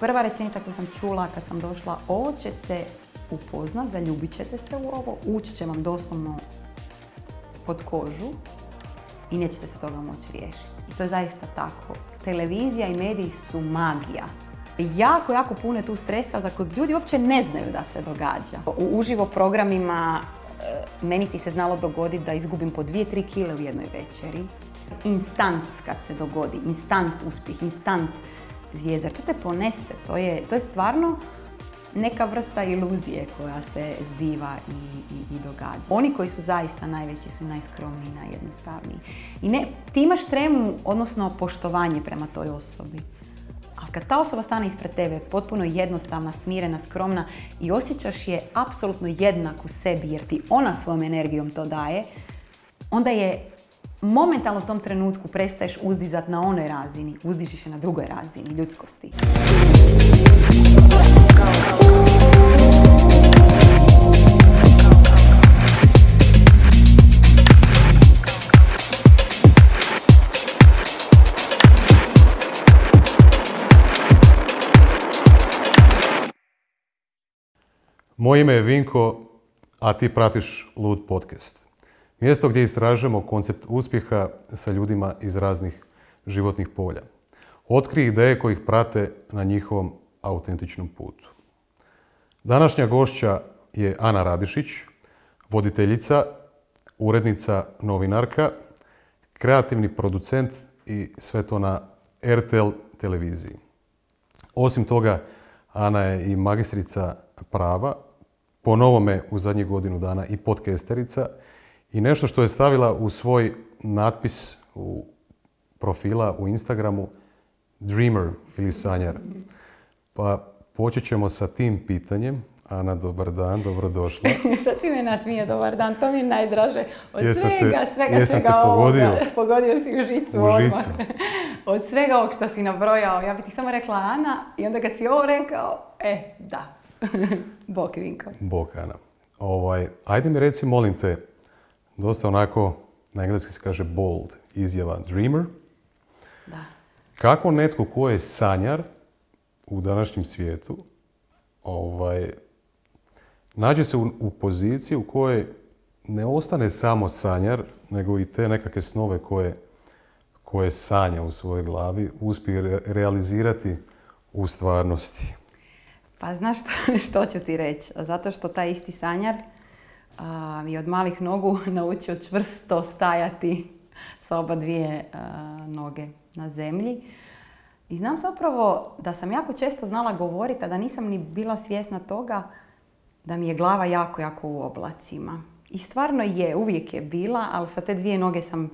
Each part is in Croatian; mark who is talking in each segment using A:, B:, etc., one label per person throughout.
A: prva rečenica koju sam čula kad sam došla, ovo ćete upoznat, zaljubit ćete se u ovo, ući će vam doslovno pod kožu i nećete se toga moći riješiti. I to je zaista tako. Televizija i mediji su magija. Jako, jako puno je tu stresa za kojeg ljudi uopće ne znaju da se događa. U uživo programima e, meni ti se znalo dogoditi da izgubim po 2-3 kile u jednoj večeri. Instant kad se dogodi, instant uspjeh, instant zvijezdar. To te ponese, to je, to je stvarno neka vrsta iluzije koja se zbiva i, i, i događa. Oni koji su zaista najveći su najskromniji, najjednostavniji. I ne, ti imaš tremu, odnosno poštovanje prema toj osobi. Ali kad ta osoba stane ispred tebe, potpuno jednostavna, smirena, skromna i osjećaš je apsolutno jednak u sebi jer ti ona svojom energijom to daje, onda je momentalno u tom trenutku prestaješ uzdizat na onoj razini, uzdižiš je na drugoj razini ljudskosti.
B: Moje ime je Vinko, a ti pratiš Lud podcast. Mjesto gdje istražujemo koncept uspjeha sa ljudima iz raznih životnih polja. Otkri ideje koji ih prate na njihovom autentičnom putu. Današnja gošća je Ana Radišić, voditeljica, urednica, novinarka, kreativni producent i sve to na RTL televiziji. Osim toga, Ana je i magistrica prava, po novome u zadnjih godinu dana i podcasterica i nešto što je stavila u svoj natpis u profila u Instagramu Dreamer ili sanjar. Pa počet ćemo sa tim pitanjem. Ana, dobar dan, dobrodošla.
A: Sad si me nasmije, dobar dan, to mi je najdraže. Od
B: Jesam te-
A: svega, svega, svega
B: te pogodio?
A: ovoga, pogodio si u žicu
B: U žicu.
A: Od svega ovog što si nabrojao, ja bi ti samo rekla Ana i onda kad si ovo rekao, e, da. Bok Vinko.
B: Bok, Ana. Ovaj, ajde mi reci, molim te, dosta onako, na engleski se kaže bold, izjava dreamer.
A: Da.
B: Kako netko ko je sanjar u današnjem svijetu, ovaj, nađe se u, u poziciji u kojoj ne ostane samo sanjar, nego i te nekakve snove koje, koje sanja u svojoj glavi, uspije re- realizirati u stvarnosti.
A: Pa znaš što, što ću ti reći? Zato što taj isti sanjar je od malih nogu naučio čvrsto stajati sa oba dvije noge na zemlji. I znam zapravo da sam jako često znala govoriti, a da nisam ni bila svjesna toga da mi je glava jako, jako u oblacima. I stvarno je, uvijek je bila, ali sa te dvije noge sam...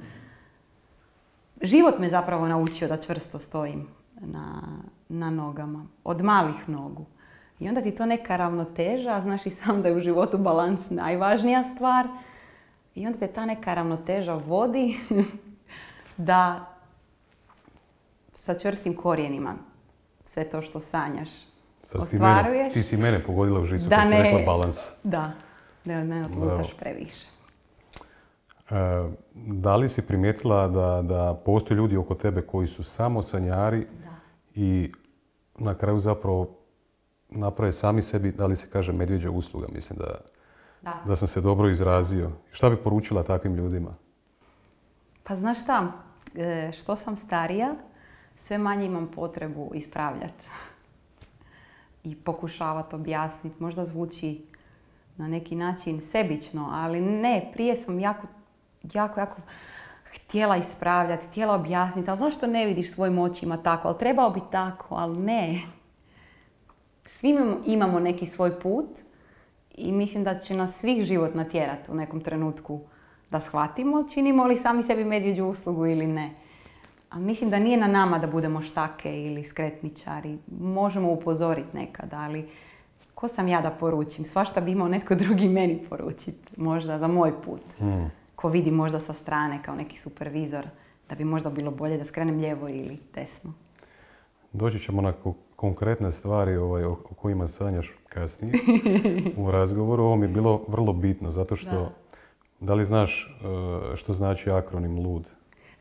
A: Život me zapravo naučio da čvrsto stojim na, na nogama. Od malih nogu. I onda ti to neka ravnoteža, a znaš i sam da je u životu balans najvažnija stvar. I onda te ta neka ravnoteža vodi da sa čvrstim korijenima sve to što sanjaš
B: Sad mene,
A: ostvaruješ.
B: ti si mene pogodila u žicu
A: Da
B: kad si
A: ne-
B: rekla balans.
A: Da, da od mene odlutaš previše.
B: E, da li si primijetila da, da postoje ljudi oko tebe koji su samo sanjari i na kraju zapravo naprave sami sebi, da li se kaže medvjeđa usluga, mislim da,
A: Da.
B: da sam se dobro izrazio. Šta bi poručila takvim ljudima?
A: Pa znaš šta, e, što sam starija, sve manje imam potrebu ispravljati. I pokušavati objasniti. Možda zvuči na neki način sebično, ali ne, prije sam jako, jako, jako htjela ispravljati, htjela objasniti, ali zašto ne vidiš svojim očima tako, ali trebao bi tako, ali ne. Svi imamo, neki svoj put i mislim da će nas svih život natjerati u nekom trenutku da shvatimo činimo li sami sebi medvjeđu uslugu ili ne. A mislim da nije na nama da budemo štake ili skretničari. Možemo upozoriti nekad, ali ko sam ja da poručim? Svašta bi imao netko drugi meni poručiti, možda za moj put. Ko vidi možda sa strane kao neki supervizor, da bi možda bilo bolje da skrenem lijevo ili desno.
B: Doći ćemo na konkretne stvari ovaj, o, kojima sanjaš kasnije u razgovoru. Ovo mi je bilo vrlo bitno, zato što, da,
A: Da.
B: li znaš e, što znači akronim LUD?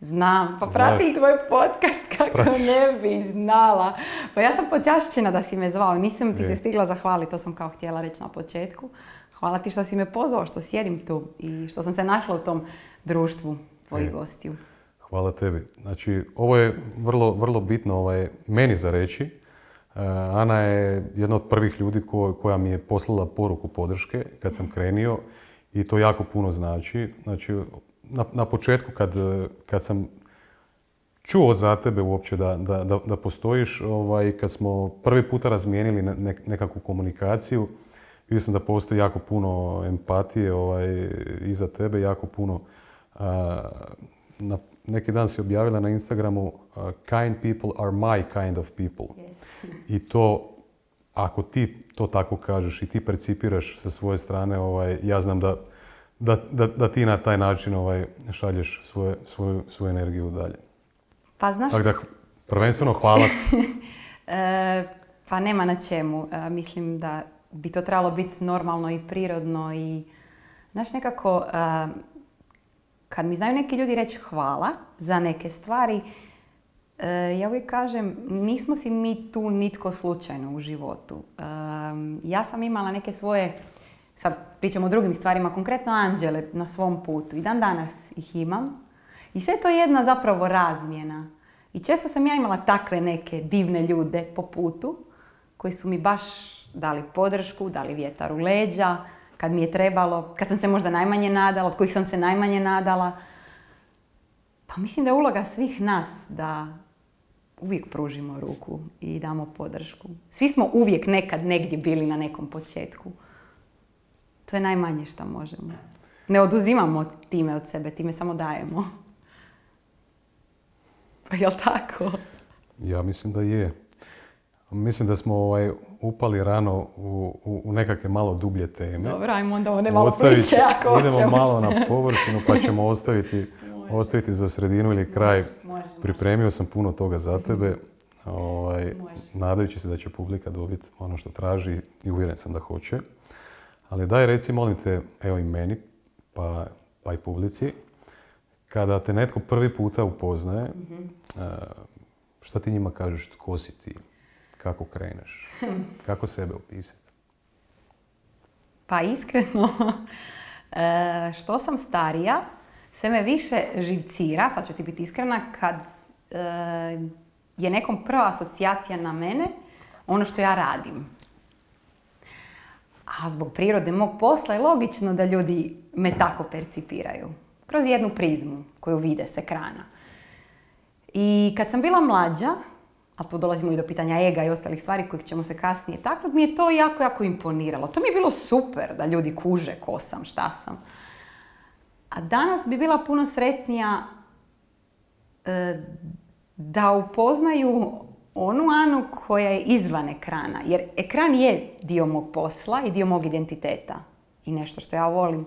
A: Znam, pa
B: Znaš.
A: pratim tvoj podcast kako
B: Pratiš.
A: ne bi znala. Pa ja sam počašćena da si me zvao, nisam ti
B: Je.
A: se stigla zahvaliti, to sam kao htjela reći na početku. Hvala ti što si me pozvao, što sjedim tu i što sam se našla u tom društvu tvojih
B: Je.
A: gostiju.
B: Hvala tebi. Znači, ovo je vrlo, vrlo bitno ovaj, meni za reći. E, Ana je jedna od prvih ljudi ko- koja mi je poslala poruku podrške kad sam krenio i to jako puno znači. Znači, na, početku kad, kad sam čuo za tebe uopće da, da, da, da postojiš, ovaj, kad smo prvi puta razmijenili ne- nek- nekakvu komunikaciju, vidio sam da postoji jako puno empatije ovaj, iza tebe, jako puno a, na, neki dan si objavila na Instagramu a, kind people are my kind of people. I to, ako ti to tako kažeš i ti percipiraš sa svoje strane, ovaj, ja znam da, da, da, da ti na taj način ovaj, šalješ svoje, svoju, svoju energiju dalje.
A: Pa znaš
B: Tako da, prvenstveno hvala ti.
A: E, pa nema na čemu. E, mislim da bi to trebalo biti normalno i prirodno i znaš nekako e, kad mi znaju neki ljudi reći hvala za neke stvari, ja uvijek kažem nismo si mi tu nitko slučajno u životu. E, ja sam imala neke svoje, sad pričamo o drugim stvarima, konkretno anđele na svom putu i dan danas ih imam. I sve to je jedna zapravo razmjena. I često sam ja imala takve neke divne ljude po putu koji su mi baš dali podršku, dali vjetar u leđa, kad mi je trebalo, kad sam se možda najmanje nadala, od kojih sam se najmanje nadala. Pa mislim da je uloga svih nas da uvijek pružimo ruku i damo podršku. Svi smo uvijek nekad negdje bili na nekom početku. To je najmanje što možemo. Ne oduzimamo time od sebe, time samo dajemo. Pa jel tako?
B: Ja mislim da je. Mislim da smo ovaj, upali rano u, u, u nekakve malo dublje teme.
A: Dobro, ajmo onda ovo ne malo
B: Ostavit-
A: priče ako
B: idemo
A: hoćemo.
B: malo na površinu pa ćemo ostaviti, ostaviti za sredinu ili kraj. Pripremio sam puno toga za tebe. Ovaj, nadajući se da će publika dobiti ono što traži i uvjeren sam da hoće. Ali daj reci, molim te, evo i meni, pa, pa i publici, kada te netko prvi puta upoznaje, eh, šta ti njima kažeš, tko si ti, kako kreneš, kako sebe opisati?
A: Pa iskreno, e, što sam starija, sve me više živcira, sad ću ti biti iskrena, kad e, je nekom prva asocijacija na mene ono što ja radim. A zbog prirode mog posla je logično da ljudi me tako percipiraju. Kroz jednu prizmu koju vide s ekrana. I kad sam bila mlađa, a tu dolazimo i do pitanja ega i ostalih stvari kojih ćemo se kasnije taknuti, mi je to jako, jako imponiralo. To mi je bilo super da ljudi kuže ko sam, šta sam. A danas bi bila puno sretnija e, da upoznaju onu Anu koja je izvan ekrana. Jer ekran je dio mog posla i dio mog identiteta. I nešto što ja volim.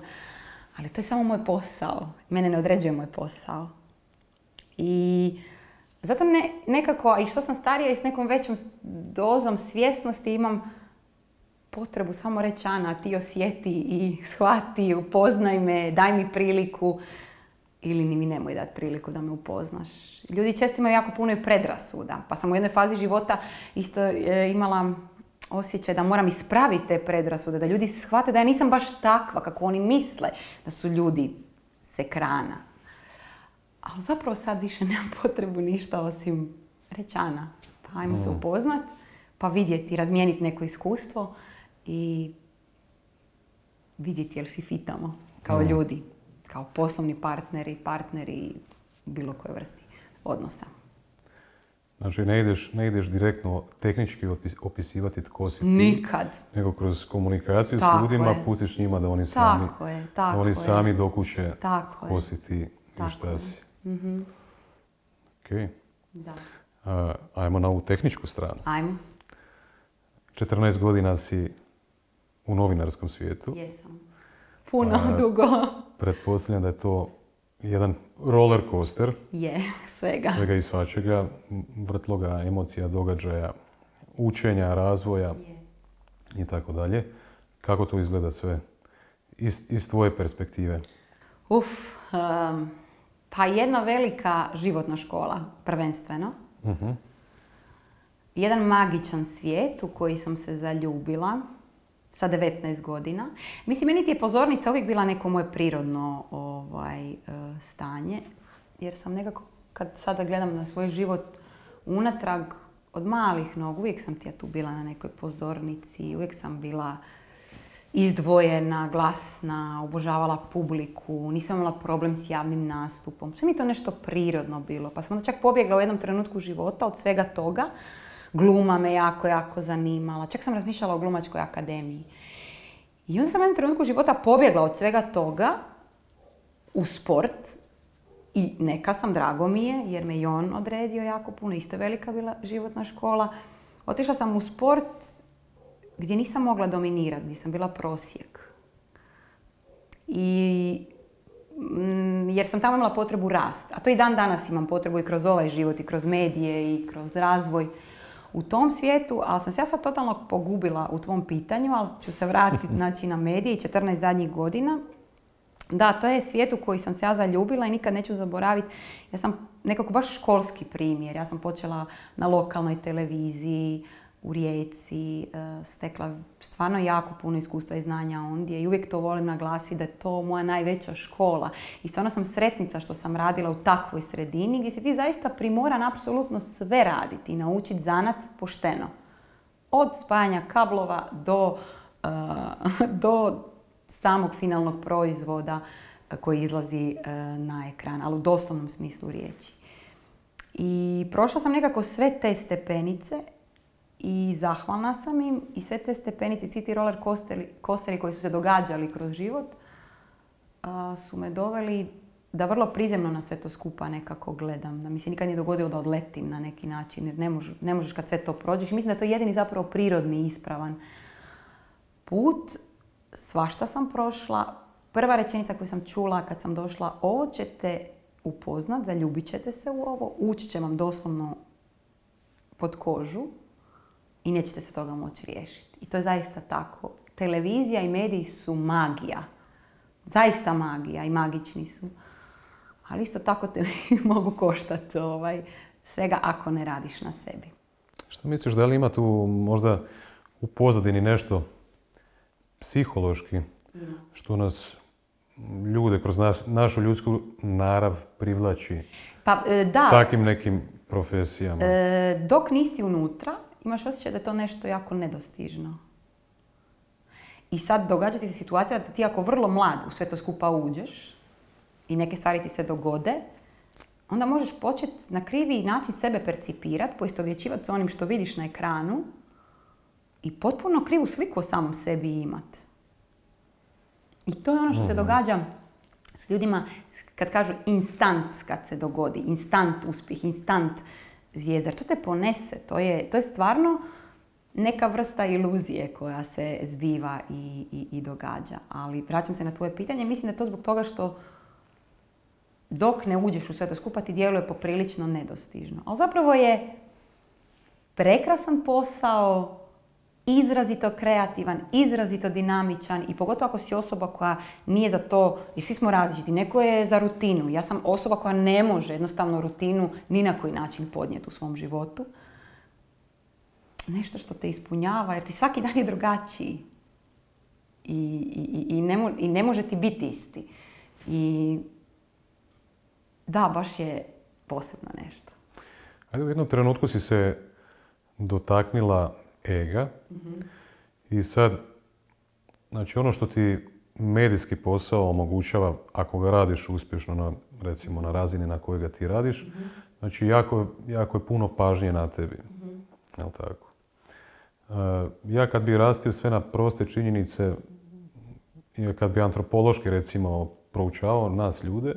A: Ali to je samo moj posao. Mene ne određuje moj posao. I zato ne, nekako, i što sam starija i s nekom većom dozom svjesnosti imam potrebu samo reći Ana, ti osjeti i shvati, upoznaj me, daj mi priliku ili ni mi nemoj dati priliku da me upoznaš. Ljudi često imaju jako puno i predrasuda, pa sam u jednoj fazi života isto e, imala osjećaj da moram ispraviti te predrasude, da ljudi shvate da ja nisam baš takva kako oni misle da su ljudi s ekrana. Ali zapravo sad više nemam potrebu ništa osim reći Ana, pa ajmo se upoznat, pa vidjeti, razmijeniti neko iskustvo i vidjeti jel si fitamo kao ljudi, kao poslovni partneri, partneri bilo koje vrsti odnosa.
B: Znači, ne ideš, ne ideš direktno tehnički opis- opisivati tko si ti,
A: Nikad.
B: nego kroz komunikaciju s
A: Tako
B: ljudima
A: je.
B: pustiš njima da oni sami,
A: Tako je,
B: da
A: tako
B: oni
A: je.
B: sami dokuće
A: Tako
B: tko
A: je.
B: si ti i šta
A: je.
B: Si. Ok.
A: Da.
B: A, ajmo na ovu tehničku stranu.
A: Ajmo.
B: 14 godina si u novinarskom svijetu.
A: Jesam. Puno, dugo.
B: Pretpostavljam da je to jedan roller coaster
A: Je, svega.
B: svega i svačega, vrtloga emocija, događaja, učenja, razvoja i tako dalje. Kako to izgleda sve iz, iz tvoje perspektive?
A: Uf, um, Pa jedna velika životna škola, prvenstveno. Jedan magičan svijet u koji sam se zaljubila sa 19 godina. Mislim, meni ti je pozornica uvijek bila neko moje prirodno ovaj, e, stanje. Jer sam nekako, kad sada gledam na svoj život unatrag, od malih nogu, uvijek sam ti ja tu bila na nekoj pozornici, uvijek sam bila izdvojena, glasna, obožavala publiku, nisam imala problem s javnim nastupom. Sve mi to nešto prirodno bilo. Pa sam onda čak pobjegla u jednom trenutku života od svega toga. Gluma me jako, jako zanimala. Čak sam razmišljala o glumačkoj akademiji. I onda sam u jednom trenutku života pobjegla od svega toga u sport. I neka sam, drago mi je, jer me i on odredio jako puno. Isto velika bila životna škola. Otišla sam u sport gdje nisam mogla dominirati, gdje sam bila prosjek. I mm, jer sam tamo imala potrebu rast. A to i dan danas imam potrebu i kroz ovaj život, i kroz medije, i kroz razvoj u tom svijetu, ali sam se ja sad totalno pogubila u tvom pitanju, ali ću se vratiti znači, na medije 14 zadnjih godina. Da, to je svijet u koji sam se ja zaljubila i nikad neću zaboraviti. Ja sam nekako baš školski primjer. Ja sam počela na lokalnoj televiziji, u Rijeci, e, stekla stvarno jako puno iskustva i znanja ondje i uvijek to volim naglasiti da je to moja najveća škola. I stvarno sam sretnica što sam radila u takvoj sredini gdje si ti zaista primoran apsolutno sve raditi i naučiti zanat pošteno. Od spajanja kablova do, e, do samog finalnog proizvoda koji izlazi e, na ekran, ali u doslovnom smislu riječi. I prošla sam nekako sve te stepenice i zahvalna sam im i sve te stepenice, svi ti roller coasteri, koji su se događali kroz život su me doveli da vrlo prizemno na sve to skupa nekako gledam. Da mi se nikad nije dogodilo da odletim na neki način jer ne, ne možeš kad sve to prođeš. Mislim da je to jedini zapravo prirodni ispravan put. Svašta sam prošla. Prva rečenica koju sam čula kad sam došla, ovo ćete upoznat, zaljubit ćete se u ovo, ući će vam doslovno pod kožu i nećete se toga moći riješiti. I to je zaista tako. Televizija i mediji su magija. Zaista magija i magični su. Ali isto tako te mogu koštati ovaj, svega ako ne radiš na sebi.
B: Što misliš, da li ima tu možda u pozadini nešto psihološki što nas ljude kroz našu ljudsku narav privlači
A: pa, e, da.
B: takim nekim profesijama?
A: E, dok nisi unutra, imaš osjećaj da je to nešto jako nedostižno. I sad događa ti se situacija da ti ako vrlo mlad u sve to skupa uđeš i neke stvari ti se dogode, onda možeš početi na krivi način sebe percipirati, poistovjećivati s onim što vidiš na ekranu i potpuno krivu sliku o samom sebi imat. I to je ono što se mhm. događa s ljudima kad kažu instant kad se dogodi, instant uspjeh, instant zvijezda. To te ponese, to je, to je stvarno neka vrsta iluzije koja se zbiva i, i, i događa. Ali vraćam se na tvoje pitanje, mislim da to zbog toga što dok ne uđeš u sve to skupa ti djeluje poprilično nedostižno. Ali zapravo je prekrasan posao, izrazito kreativan, izrazito dinamičan i pogotovo ako si osoba koja nije za to, jer svi smo različiti, neko je za rutinu. Ja sam osoba koja ne može jednostavno rutinu ni na koji način podnijeti u svom životu. Nešto što te ispunjava, jer ti svaki dan je drugačiji. I, i, i, ne, i ne može ti biti isti. I da, baš je posebno nešto.
B: Ajde, u jednom trenutku si se dotaknila ega. I sad, znači ono što ti medijski posao omogućava, ako ga radiš uspješno, na, recimo na razini na kojoj ga ti radiš, znači jako, jako je puno pažnje na tebi. Jel tako? E, ja kad bi rastio sve na proste činjenice, kad bi antropološki recimo proučavao nas ljude,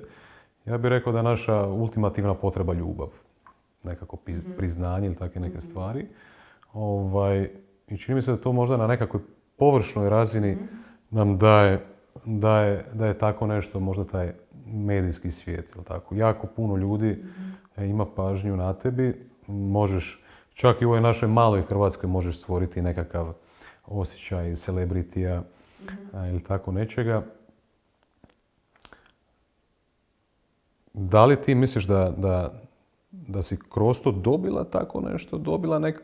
B: ja bih rekao da je naša ultimativna potreba ljubav. Nekako priznanje ili takve neke stvari. Ovaj, I čini mi se da to možda na nekakvoj površnoj razini nam daje, daje, daje tako nešto, možda taj medijski svijet. Jel tako? Jako puno ljudi e, ima pažnju na tebi, možeš, čak i u ovoj našoj maloj Hrvatskoj možeš stvoriti nekakav osjećaj celebritija ili tako nečega. Da li ti misliš da, da, da si kroz to dobila tako nešto, dobila nek,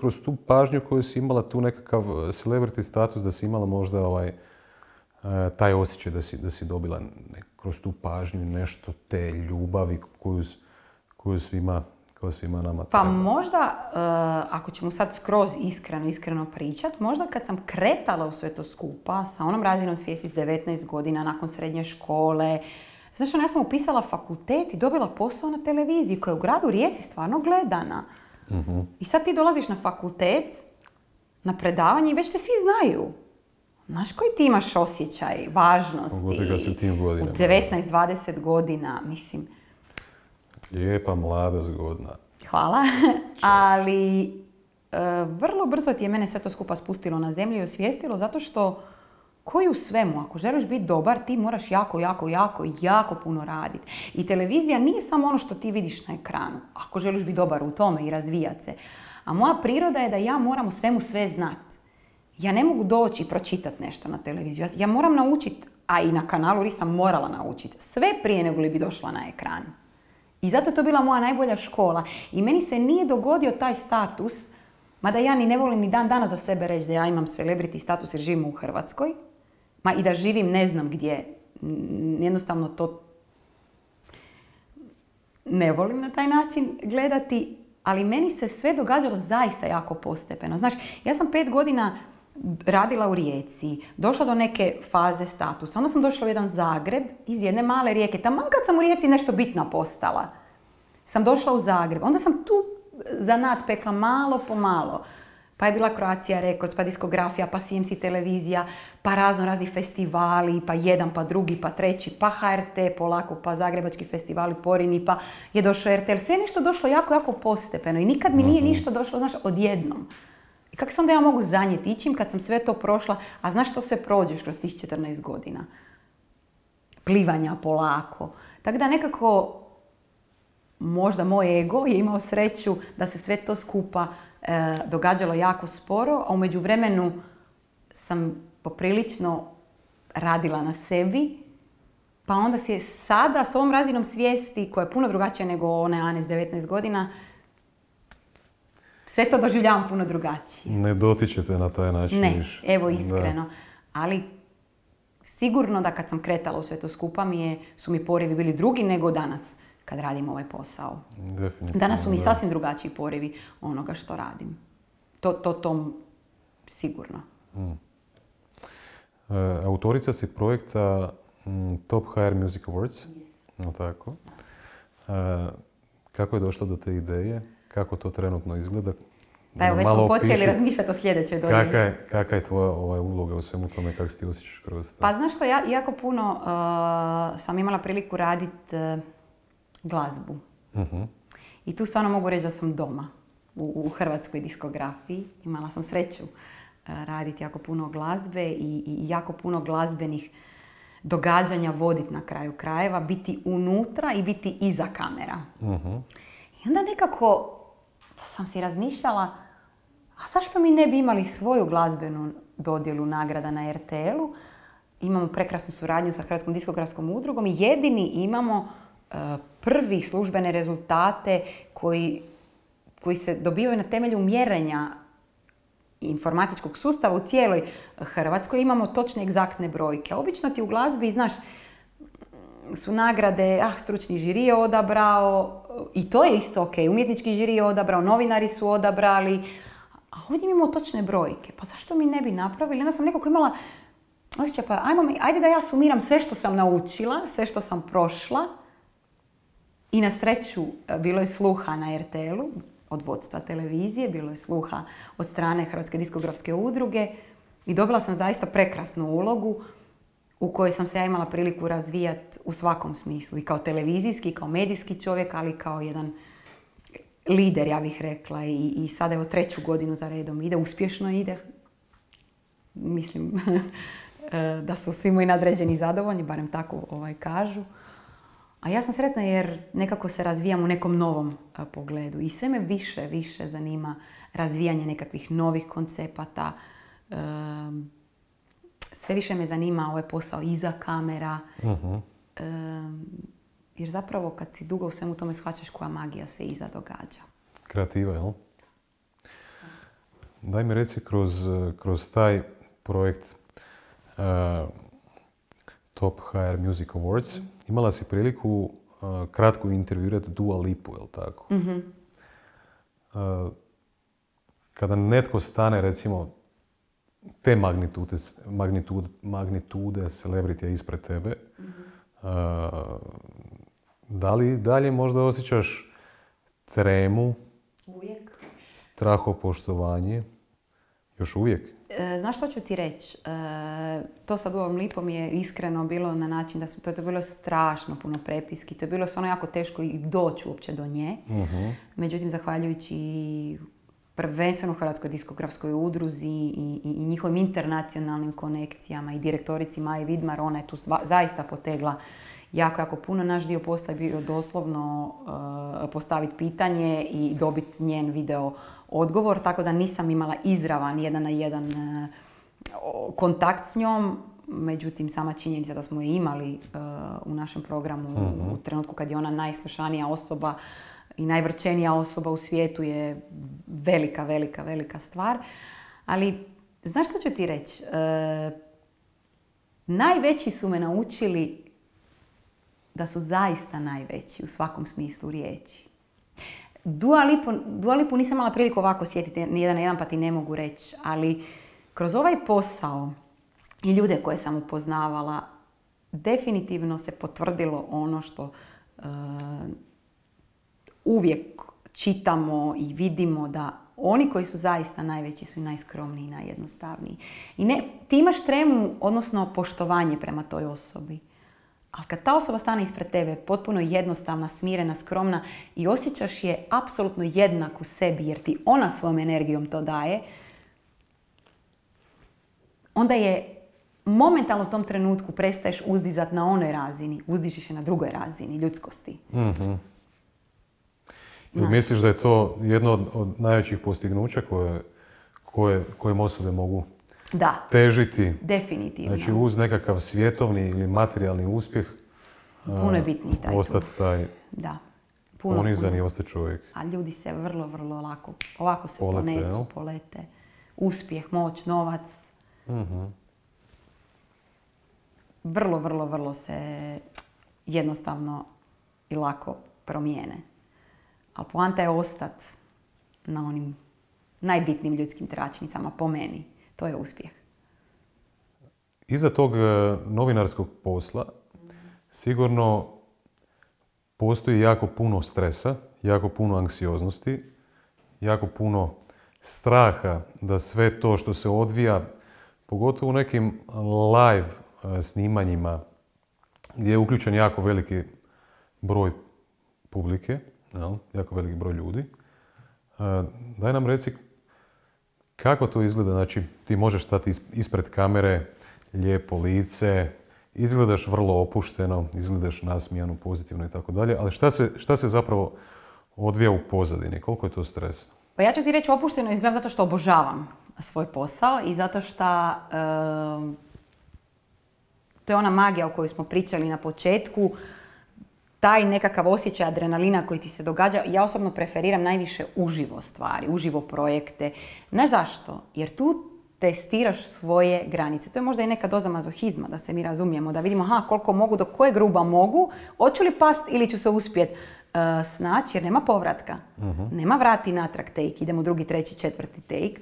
B: kroz tu pažnju koju si imala, tu nekakav celebrity status, da si imala možda ovaj, e, taj osjećaj da si, da si dobila kroz tu pažnju nešto te ljubavi koju, koju svima kao svima nama
A: Pa možda, e, ako ćemo sad skroz iskreno, iskreno pričat, možda kad sam kretala u sve to skupa, sa onom razinom svijesti s 19 godina, nakon srednje škole, Znaš, ono, ja sam upisala fakultet i dobila posao na televiziji koja je u gradu Rijeci stvarno gledana. uh I sad ti dolaziš na fakultet, na predavanje i već te svi znaju. Znaš koji ti imaš osjećaj važnosti?
B: u tim godinama.
A: U 19-20 godina, mislim.
B: Lijepa, mlada, zgodna.
A: Hvala. Ali e, vrlo brzo ti je mene sve to skupa spustilo na zemlju i osvijestilo zato što koji u svemu, ako želiš biti dobar, ti moraš jako, jako, jako, jako puno raditi. I televizija nije samo ono što ti vidiš na ekranu, ako želiš biti dobar u tome i razvijati se. A moja priroda je da ja moram u svemu sve znati. Ja ne mogu doći i pročitati nešto na televiziju. Ja, moram naučiti, a i na kanalu RI sam morala naučiti, sve prije nego li bi došla na ekran. I zato je to bila moja najbolja škola. I meni se nije dogodio taj status, mada ja ni ne volim ni dan dana za sebe reći da ja imam celebrity status jer živim u Hrvatskoj, ma i da živim ne znam gdje. Jednostavno to ne volim na taj način gledati, ali meni se sve događalo zaista jako postepeno. Znaš, ja sam pet godina radila u Rijeci, došla do neke faze statusa, onda sam došla u jedan Zagreb iz jedne male rijeke. Tamo kad sam u Rijeci nešto bitna postala, sam došla u Zagreb. Onda sam tu zanat pekla malo po malo. Pa je bila Croatia Records, pa diskografija, pa CMC televizija, pa razno razni festivali, pa jedan, pa drugi, pa treći, pa HRT polako, pa Zagrebački festivali, Porini, pa je došao RTL. Sve je nešto došlo jako, jako postepeno i nikad mi nije mhm. ništa došlo, znaš, odjednom. I kako se onda ja mogu zanijeti ićim kad sam sve to prošla, a znaš što sve prođeš kroz tih 14 godina? Plivanja polako. Tako da nekako možda moj ego je imao sreću da se sve to skupa događalo jako sporo, a umeđu vremenu sam poprilično radila na sebi, pa onda se sada s ovom razinom svijesti, koja je puno drugačija nego one Ane s 19 godina, sve to doživljavam puno drugačije.
B: Ne dotičete na taj način
A: Ne, evo iskreno. Ali sigurno da kad sam kretala u sve to skupa mi je, su mi porivi bili drugi nego danas kad radim ovaj posao. Danas su mi sasvim drugačiji porivi onoga što radim. To, to, to sigurno. Mm.
B: E, autorica si projekta mm, Top HR Music Awards. No, tako. E, kako je došlo do te ideje? Kako to trenutno izgleda?
A: Da, evo, već smo počeli razmišljati o sljedećoj dodjeli.
B: Kaka je, kaka je tvoja ovaj, uloga u svemu tome, kako si ti osjećaš kroz to?
A: Pa znaš što, ja jako puno uh, sam imala priliku raditi uh, glazbu. uh I tu stvarno mogu reći da sam doma u, u hrvatskoj diskografiji. Imala sam sreću uh, raditi jako puno glazbe i, i jako puno glazbenih događanja voditi na kraju krajeva, biti unutra i biti iza kamera. uh I onda nekako sam si razmišljala, a zašto mi ne bi imali svoju glazbenu dodjelu nagrada na RTL-u? Imamo prekrasnu suradnju sa Hrvatskom diskografskom udrugom i jedini imamo E, prvi službene rezultate koji, koji se dobivaju na temelju mjerenja informatičkog sustava u cijeloj Hrvatskoj imamo točne egzaktne brojke. Obično ti u glazbi, znaš, su nagrade, ah, stručni žiri je odabrao, i to je isto ok, umjetnički žiri je odabrao, novinari su odabrali, a ovdje imamo točne brojke. Pa zašto mi ne bi napravili? Onda sam nekako imala osjećaj, pa ajmo ajde da ja sumiram sve što sam naučila, sve što sam prošla, i na sreću e, bilo je sluha na RTL-u od vodstva televizije, bilo je sluha od strane Hrvatske diskografske udruge i dobila sam zaista prekrasnu ulogu u kojoj sam se ja imala priliku razvijati u svakom smislu. I kao televizijski, i kao medijski čovjek, ali kao jedan lider, ja bih rekla. I, i sada evo treću godinu za redom ide, uspješno ide. Mislim e, da su svi moji nadređeni zadovoljni, barem tako ovaj, kažu. A ja sam sretna jer nekako se razvijam u nekom novom pogledu i sve me više, više zanima razvijanje nekakvih novih koncepata. sve više me zanima ovaj posao iza kamera. uh Jer zapravo kad si dugo u svemu tome shvaćaš koja magija se iza događa.
B: Kreativa, jel? Daj mi reci kroz, kroz taj projekt uh, Top HR Music Awards, imala si priliku uh, kratko intervjuirati Dua Lipu, jel tako?
A: Mhm.
B: Uh, kada netko stane, recimo, te magnitude, magnitude, magnitude celebrity ispred tebe, uh, da li dalje možda osjećaš tremu,
A: Uvijek.
B: strahopoštovanje, još uvijek?
A: E, Znaš što ću ti reći? E, to sa Duom Lipom je iskreno bilo na način da smo, to je bilo strašno puno prepiski. To je bilo stvarno jako teško i doći uopće do nje. Međutim, zahvaljujući prvenstveno Hrvatskoj diskografskoj udruzi i, i, i njihovim internacionalnim konekcijama i direktorici Maji Vidmar, ona je tu sva- zaista potegla jako, jako puno. Naš dio posla je bio doslovno e, postaviti pitanje i dobiti njen video odgovor, tako da nisam imala izravan jedan na jedan e, kontakt s njom. Međutim, sama činjenica da smo je imali e, u našem programu u trenutku kad je ona najslušanija osoba i najvrčenija osoba u svijetu je velika, velika, velika stvar. Ali, znaš što ću ti reći? E, najveći su me naučili da su zaista najveći u svakom smislu riječi. Dua Lipu, Dua Lipu nisam imala priliku ovako sjetiti jedan na jedan pa ti ne mogu reći, ali kroz ovaj posao i ljude koje sam upoznavala, definitivno se potvrdilo ono što e, uvijek čitamo i vidimo da oni koji su zaista najveći su i najskromniji i najjednostavniji. I ne, ti imaš tremu, odnosno poštovanje prema toj osobi. Ali kad ta osoba stane ispred tebe, potpuno jednostavna, smirena, skromna i osjećaš je apsolutno jednak u sebi jer ti ona svojom energijom to daje, onda je momentalno u tom trenutku prestaješ uzdizat na onoj razini, uzdižiš je na drugoj razini ljudskosti.
B: Jel misliš da je to jedno od, od najvećih postignuća koje, koje, kojem osobe mogu
A: Da,
B: težiti?
A: definitivno.
B: Znači uz nekakav svjetovni ili materijalni uspjeh
A: Puno je bitniji taj
B: ostati taj
A: Da. Puno,
B: ponizan
A: puno.
B: i ostati čovjek.
A: A ljudi se vrlo, vrlo lako, ovako se
B: Polete,
A: ponesu,
B: jel?
A: polete. Uspjeh, moć, novac.
B: Mhm.
A: Vrlo, vrlo, vrlo se jednostavno i lako promijene. Ali poanta je ostat na onim najbitnijim ljudskim tračnicama, po meni. To je uspjeh.
B: Iza tog e, novinarskog posla sigurno postoji jako puno stresa, jako puno anksioznosti, jako puno straha da sve to što se odvija, pogotovo u nekim live e, snimanjima gdje je uključen jako veliki broj publike, jako veliki broj ljudi. E, Daj nam reci kako to izgleda? Znači, ti možeš stati is- ispred kamere, lijepo lice, izgledaš vrlo opušteno, izgledaš nasmijano, pozitivno i tako dalje, ali šta se, šta se zapravo odvija u pozadini? Koliko je to stresno?
A: Pa ja ću ti reći opušteno izgledam zato što obožavam svoj posao i zato što em, to je ona magija o kojoj smo pričali na početku, taj nekakav osjećaj adrenalina koji ti se događa, ja osobno preferiram najviše uživo stvari, uživo projekte. Znaš zašto? Jer tu testiraš svoje granice. To je možda i neka doza mazohizma, da se mi razumijemo, da vidimo aha, koliko mogu, do koje gruba mogu, hoću li past ili ću se uspjet uh, snaći, jer nema povratka. Nema vrati natrag take, idemo drugi, treći, četvrti take.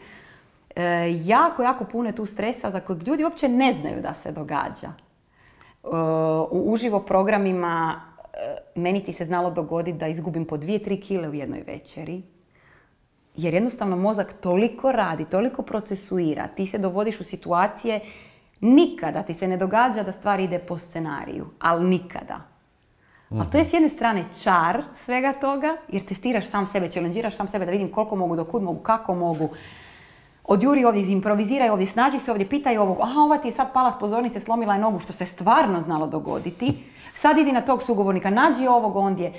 A: E, jako, jako puno je tu stresa za kojeg ljudi uopće ne znaju da se događa. E, u uživo programima e, meni ti se znalo dogoditi da izgubim po dvije, tri kile u jednoj večeri. Jer jednostavno mozak toliko radi, toliko procesuira, ti se dovodiš u situacije, nikada ti se ne događa da stvar ide po scenariju, ali nikada. A to je s jedne strane čar svega toga, jer testiraš sam sebe, challengeiraš sam sebe da vidim koliko mogu, do kud mogu, kako mogu. Odjuri ovdje, improviziraj ovdje, snađi se ovdje, pitaj ovog, aha, ova ti je sad pala s pozornice, slomila je nogu, što se stvarno znalo dogoditi. Sad idi na tog sugovornika, nađi ovog ondje,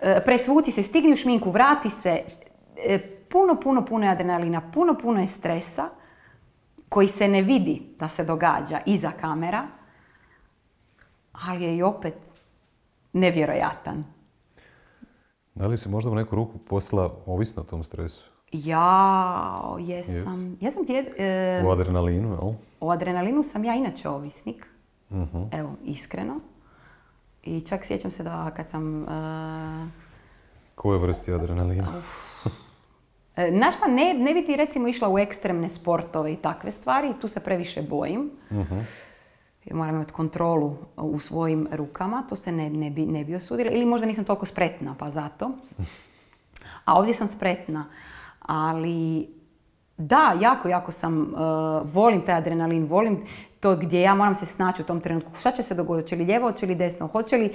A: e, presvuci se, stigni u šminku, vrati se. E, Puno, puno, puno je adrenalina, puno, puno je stresa koji se ne vidi da se događa iza kamera, ali je i opet nevjerojatan.
B: Da li si možda u neku ruku postala ovisna o tom stresu?
A: Ja, jesam. Ja sam tijed, e,
B: U adrenalinu, jel?
A: o adrenalinu sam ja inače ovisnik.
B: Mhm.
A: Evo, iskreno. I čak sjećam se da kad sam... e,
B: Koje vrsti adrenalina?
A: E, Na šta ne, ne bi ti recimo išla u ekstremne sportove i takve stvari, tu se previše bojim. Jer moram imati kontrolu u svojim rukama, to se ne, ne, bi, ne bi osudila. Ili možda nisam toliko spretna, pa zato. A ovdje sam spretna. Ali da, jako, jako sam, e, volim taj adrenalin, volim to gdje ja moram se snaći u tom trenutku. Šta će se dogoditi? Hoće li lijevo, hoće li desno? Hoće li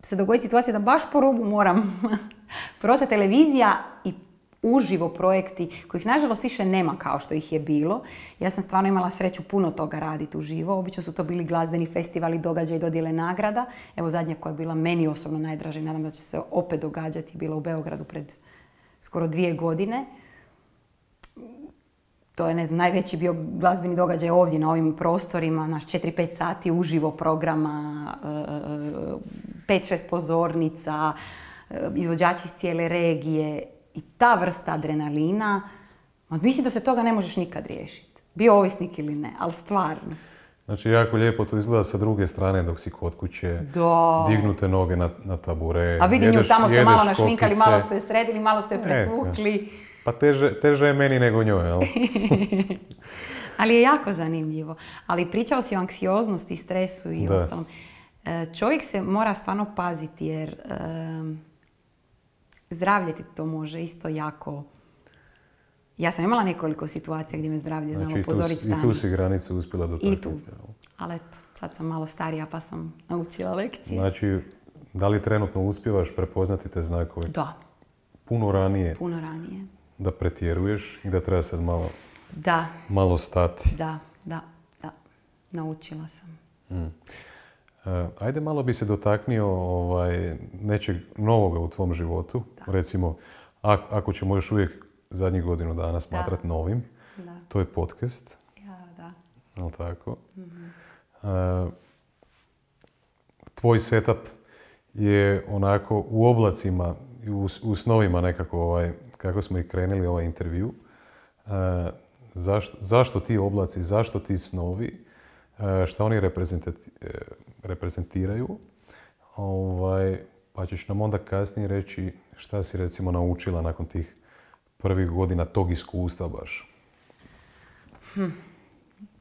A: se dogoditi situacija da baš po rubu moram proći televizija i uživo projekti kojih nažalost više nema kao što ih je bilo. Ja sam stvarno imala sreću puno toga raditi uživo. Obično su to bili glazbeni festivali, događaji, dodjele nagrada. Evo zadnja koja je bila meni osobno najdraža i nadam da će se opet događati. Bila u Beogradu pred skoro dvije godine. To je, ne znam, najveći bio glazbeni događaj ovdje na ovim prostorima, naš 4-5 sati uživo programa, 5-6 pozornica, e, izvođači iz cijele regije i ta vrsta adrenalina, mislim da se toga ne možeš nikad riješiti. Bio ovisnik ili ne, ali stvarno.
B: Znači, jako lijepo to izgleda sa druge strane dok si kod kuće.
A: Da.
B: Dignute noge na, na tabure.
A: A vidi nju, tamo su malo našminkali, malo su je sredili, malo su je presvukli.
B: Pa teže, teže je meni nego njoj, jel?
A: Ali je jako zanimljivo. Ali pričao si o anksioznosti, stresu i
B: Da.
A: ostalom. E, Čovjek se mora stvarno paziti jer em, zdravlje ti to može isto jako... Ja sam imala nekoliko situacija gdje me zdravlje
B: Znači, tu,
A: upozoriti
B: i tu si granicu uspjela dotaknuti.
A: I tu. Ali eto, sad sam malo starija pa sam naučila lekcije.
B: Znači, da li trenutno uspijevaš prepoznati te znakove
A: Da,
B: puno ranije
A: puno ranije.
B: Da pretjeruješ i da treba sad malo,
A: Da,
B: malo stati?
A: da, da, da. Naučila sam.
B: E, ajde malo bi se dotaknio ovaj, nečeg novoga u tvom životu. Recimo, ak- ako ćemo još uvijek zadnjih godinu dana smatrati novim,
A: Da.
B: to je podcast,
A: Ja, da.
B: jel tako? E, tvoj setup je onako u oblacima u, u snovima nekako ovaj, kako smo i krenuli ovaj intervju. E, zašto, zašto ti oblaci, zašto ti snovi, e, šta oni e, reprezentiraju, ovaj, pa ćeš nam onda kasnije reći šta si recimo naučila nakon tih prvih godina tog iskustva baš.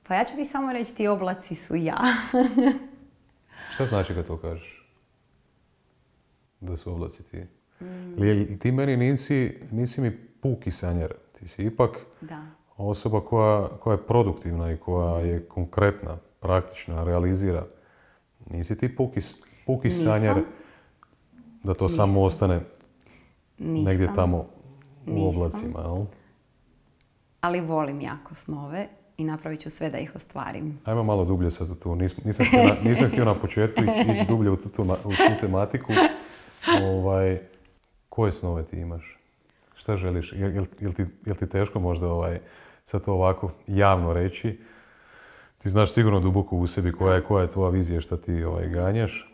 A: Pa ja ću ti samo reći, ti oblaci su ja.
B: Šta znači kad to kažeš? Da su oblaci ti? Ili ti meni nisi, nisi mi puki sanjar. Ti si ipak
A: da.
B: osoba koja, koja je produktivna i koja je konkretna, praktična, realizira. Nisi ti puki, puki
A: Nisam.
B: sanjar da to samo ostane
A: Nisam.
B: negdje tamo u oblacima, jel?
A: Ali volim jako snove i napravit ću sve da ih ostvarim.
B: Ajmo malo dublje sad u tu. Nis- Nisam htio na, nisam htio na početku ići, dublje u tu, u tu tematiku. Ovaj, koje snove ti imaš? Šta želiš? Jel, jel, jel ti, jel ti teško možda ovaj, sad to ovako javno reći? Ti znaš sigurno duboko u sebi koja je, koja je tvoja vizija šta ti ovaj, ganjaš.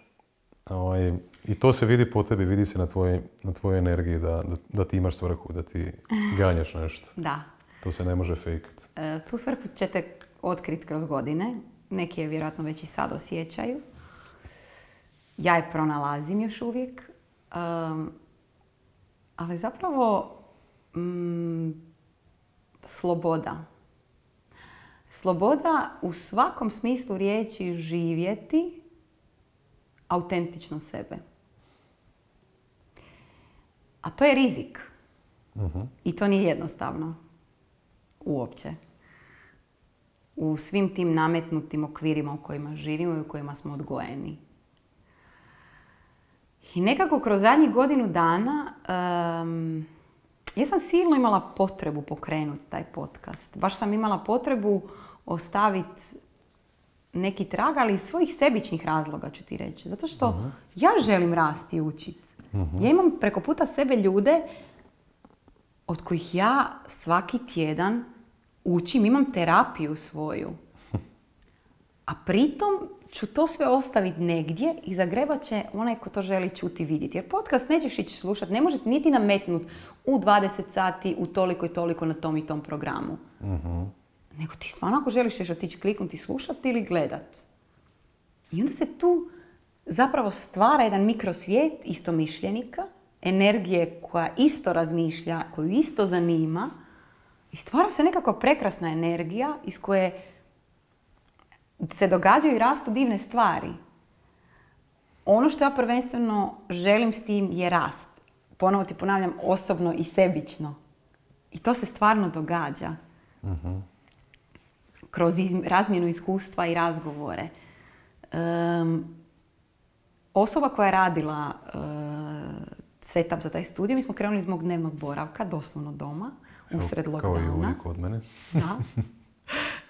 B: Ovaj, I to se vidi po tebi, vidi se na tvojoj, na tvojoj energiji da, da, da ti imaš svrhu, da ti ganjaš nešto.
A: Da.
B: To se ne može fejkat.
A: E, tu svrhu ćete otkriti kroz godine. Neki je vjerojatno već i sad osjećaju. Ja je pronalazim još uvijek. Um, ali zapravo mm, sloboda. Sloboda u svakom smislu riječi živjeti autentično sebe. A to je rizik. I to nije jednostavno. Uopće. U svim tim nametnutim okvirima u kojima živimo i u kojima smo odgojeni. I nekako kroz zadnjih godinu dana em, ja sam silno imala potrebu pokrenuti taj podcast. Baš sam imala potrebu ostaviti neki trag, ali iz svojih sebičnih razloga ću ti reći. Zato što ja želim rasti i učiti. Ja imam preko puta sebe ljude od kojih ja svaki tjedan učim, imam terapiju svoju. A pritom ću to sve ostaviti negdje i zagrebat će onaj ko to želi čuti vidjeti. Jer podcast nećeš ići slušati, ne možete niti nametnut u 20 sati, u toliko i toliko na tom i tom programu. Nego ti stvarno ako želiš još otići kliknuti slušati ili gledat. I onda se tu zapravo stvara jedan mikrosvijet istomišljenika, energije koja isto razmišlja, koju isto zanima i stvara se nekakva prekrasna energija iz koje se događaju i rastu divne stvari. Ono što ja prvenstveno želim s tim je rast. Ponovo ti ponavljam, osobno i sebično. I to se stvarno događa. Kroz razmjenu iskustva i razgovore. osoba koja je radila uh, setup za taj studio, mi smo krenuli iz mog dnevnog boravka, doslovno doma, usred lockdowna. Kao i
B: uvijek od mene.
A: Da.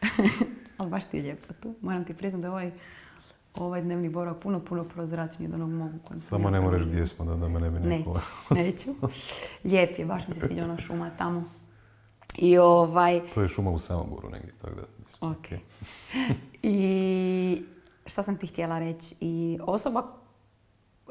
A: Ali baš ti je lijepo tu. Moram ti priznati da ovaj, ovaj dnevni boravak puno, puno prozračniji od onog mogu.
B: Samo ne moraš gdje smo, da, da me ne bi
A: Neću, neću. Lijep je, baš mi se sviđa ona šuma tamo. I ovaj...
B: To je šuma u Samoboru negdje, tako da
A: mislim. Ok. I šta sam ti htjela reći? I osoba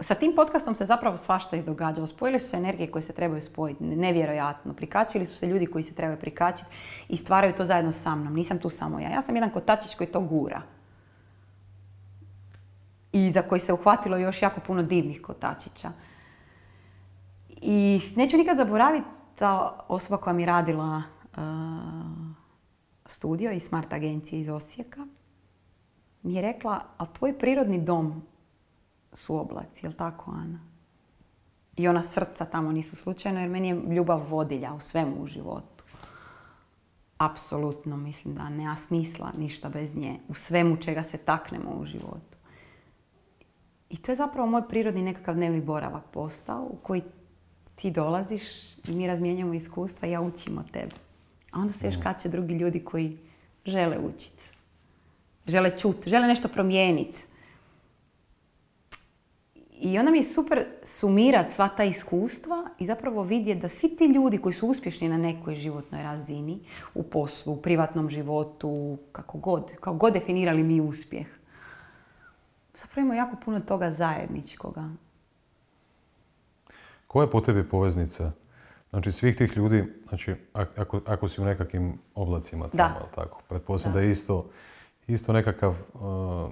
A: sa tim podcastom se zapravo svašta izdogađalo. Spojile su se energije koje se trebaju spojiti. Nevjerojatno. Prikačili su se ljudi koji se trebaju prikačiti i stvaraju to zajedno sa mnom. Nisam tu samo ja. Ja sam jedan kotačić koji to gura. I za koji se uhvatilo još jako puno divnih kotačića. I neću nikad zaboraviti ta osoba koja mi radila uh, studio iz Smart agencije iz Osijeka mi je rekla, a tvoj prirodni dom su oblaci, jel tako Ana? I ona srca tamo nisu slučajno jer meni je ljubav vodilja u svemu u životu. Apsolutno mislim da nema smisla ništa bez nje. U svemu čega se taknemo u životu. I to je zapravo moj prirodni nekakav dnevni boravak postao u koji ti dolaziš i mi razmijenjamo iskustva i ja učim od tebe. A onda se još kače drugi ljudi koji žele učiti. Žele čuti, žele nešto promijeniti. I onda mi je super sumirati sva ta iskustva i zapravo vidjeti da svi ti ljudi koji su uspješni na nekoj životnoj razini, u poslu, u privatnom životu, kako god, kako god definirali mi uspjeh, zapravo imamo jako puno toga zajedničkoga.
B: Koja je po tebi poveznica? Znači svih tih ljudi, znači ako, ako si u nekakvim oblacima tamo, da. tako? Pretpostavljam da. da je isto, isto nekakav uh,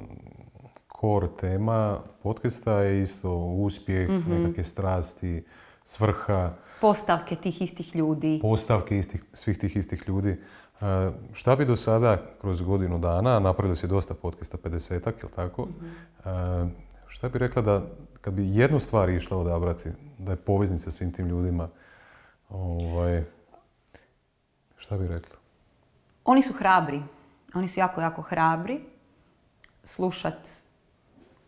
B: core tema podcasta je isto uspjeh, mm nekakve strasti, svrha.
A: Postavke tih istih ljudi.
B: Postavke istih, svih tih istih ljudi. Uh, šta bi do sada kroz godinu dana, napravili si dosta podcasta, 50-ak, jel tako? mm šta bi rekla da kad bi jednu stvar išla odabrati, da je poveznica svim tim ljudima, ovaj, šta bi rekla?
A: Oni su hrabri. Oni su jako, jako hrabri. Slušat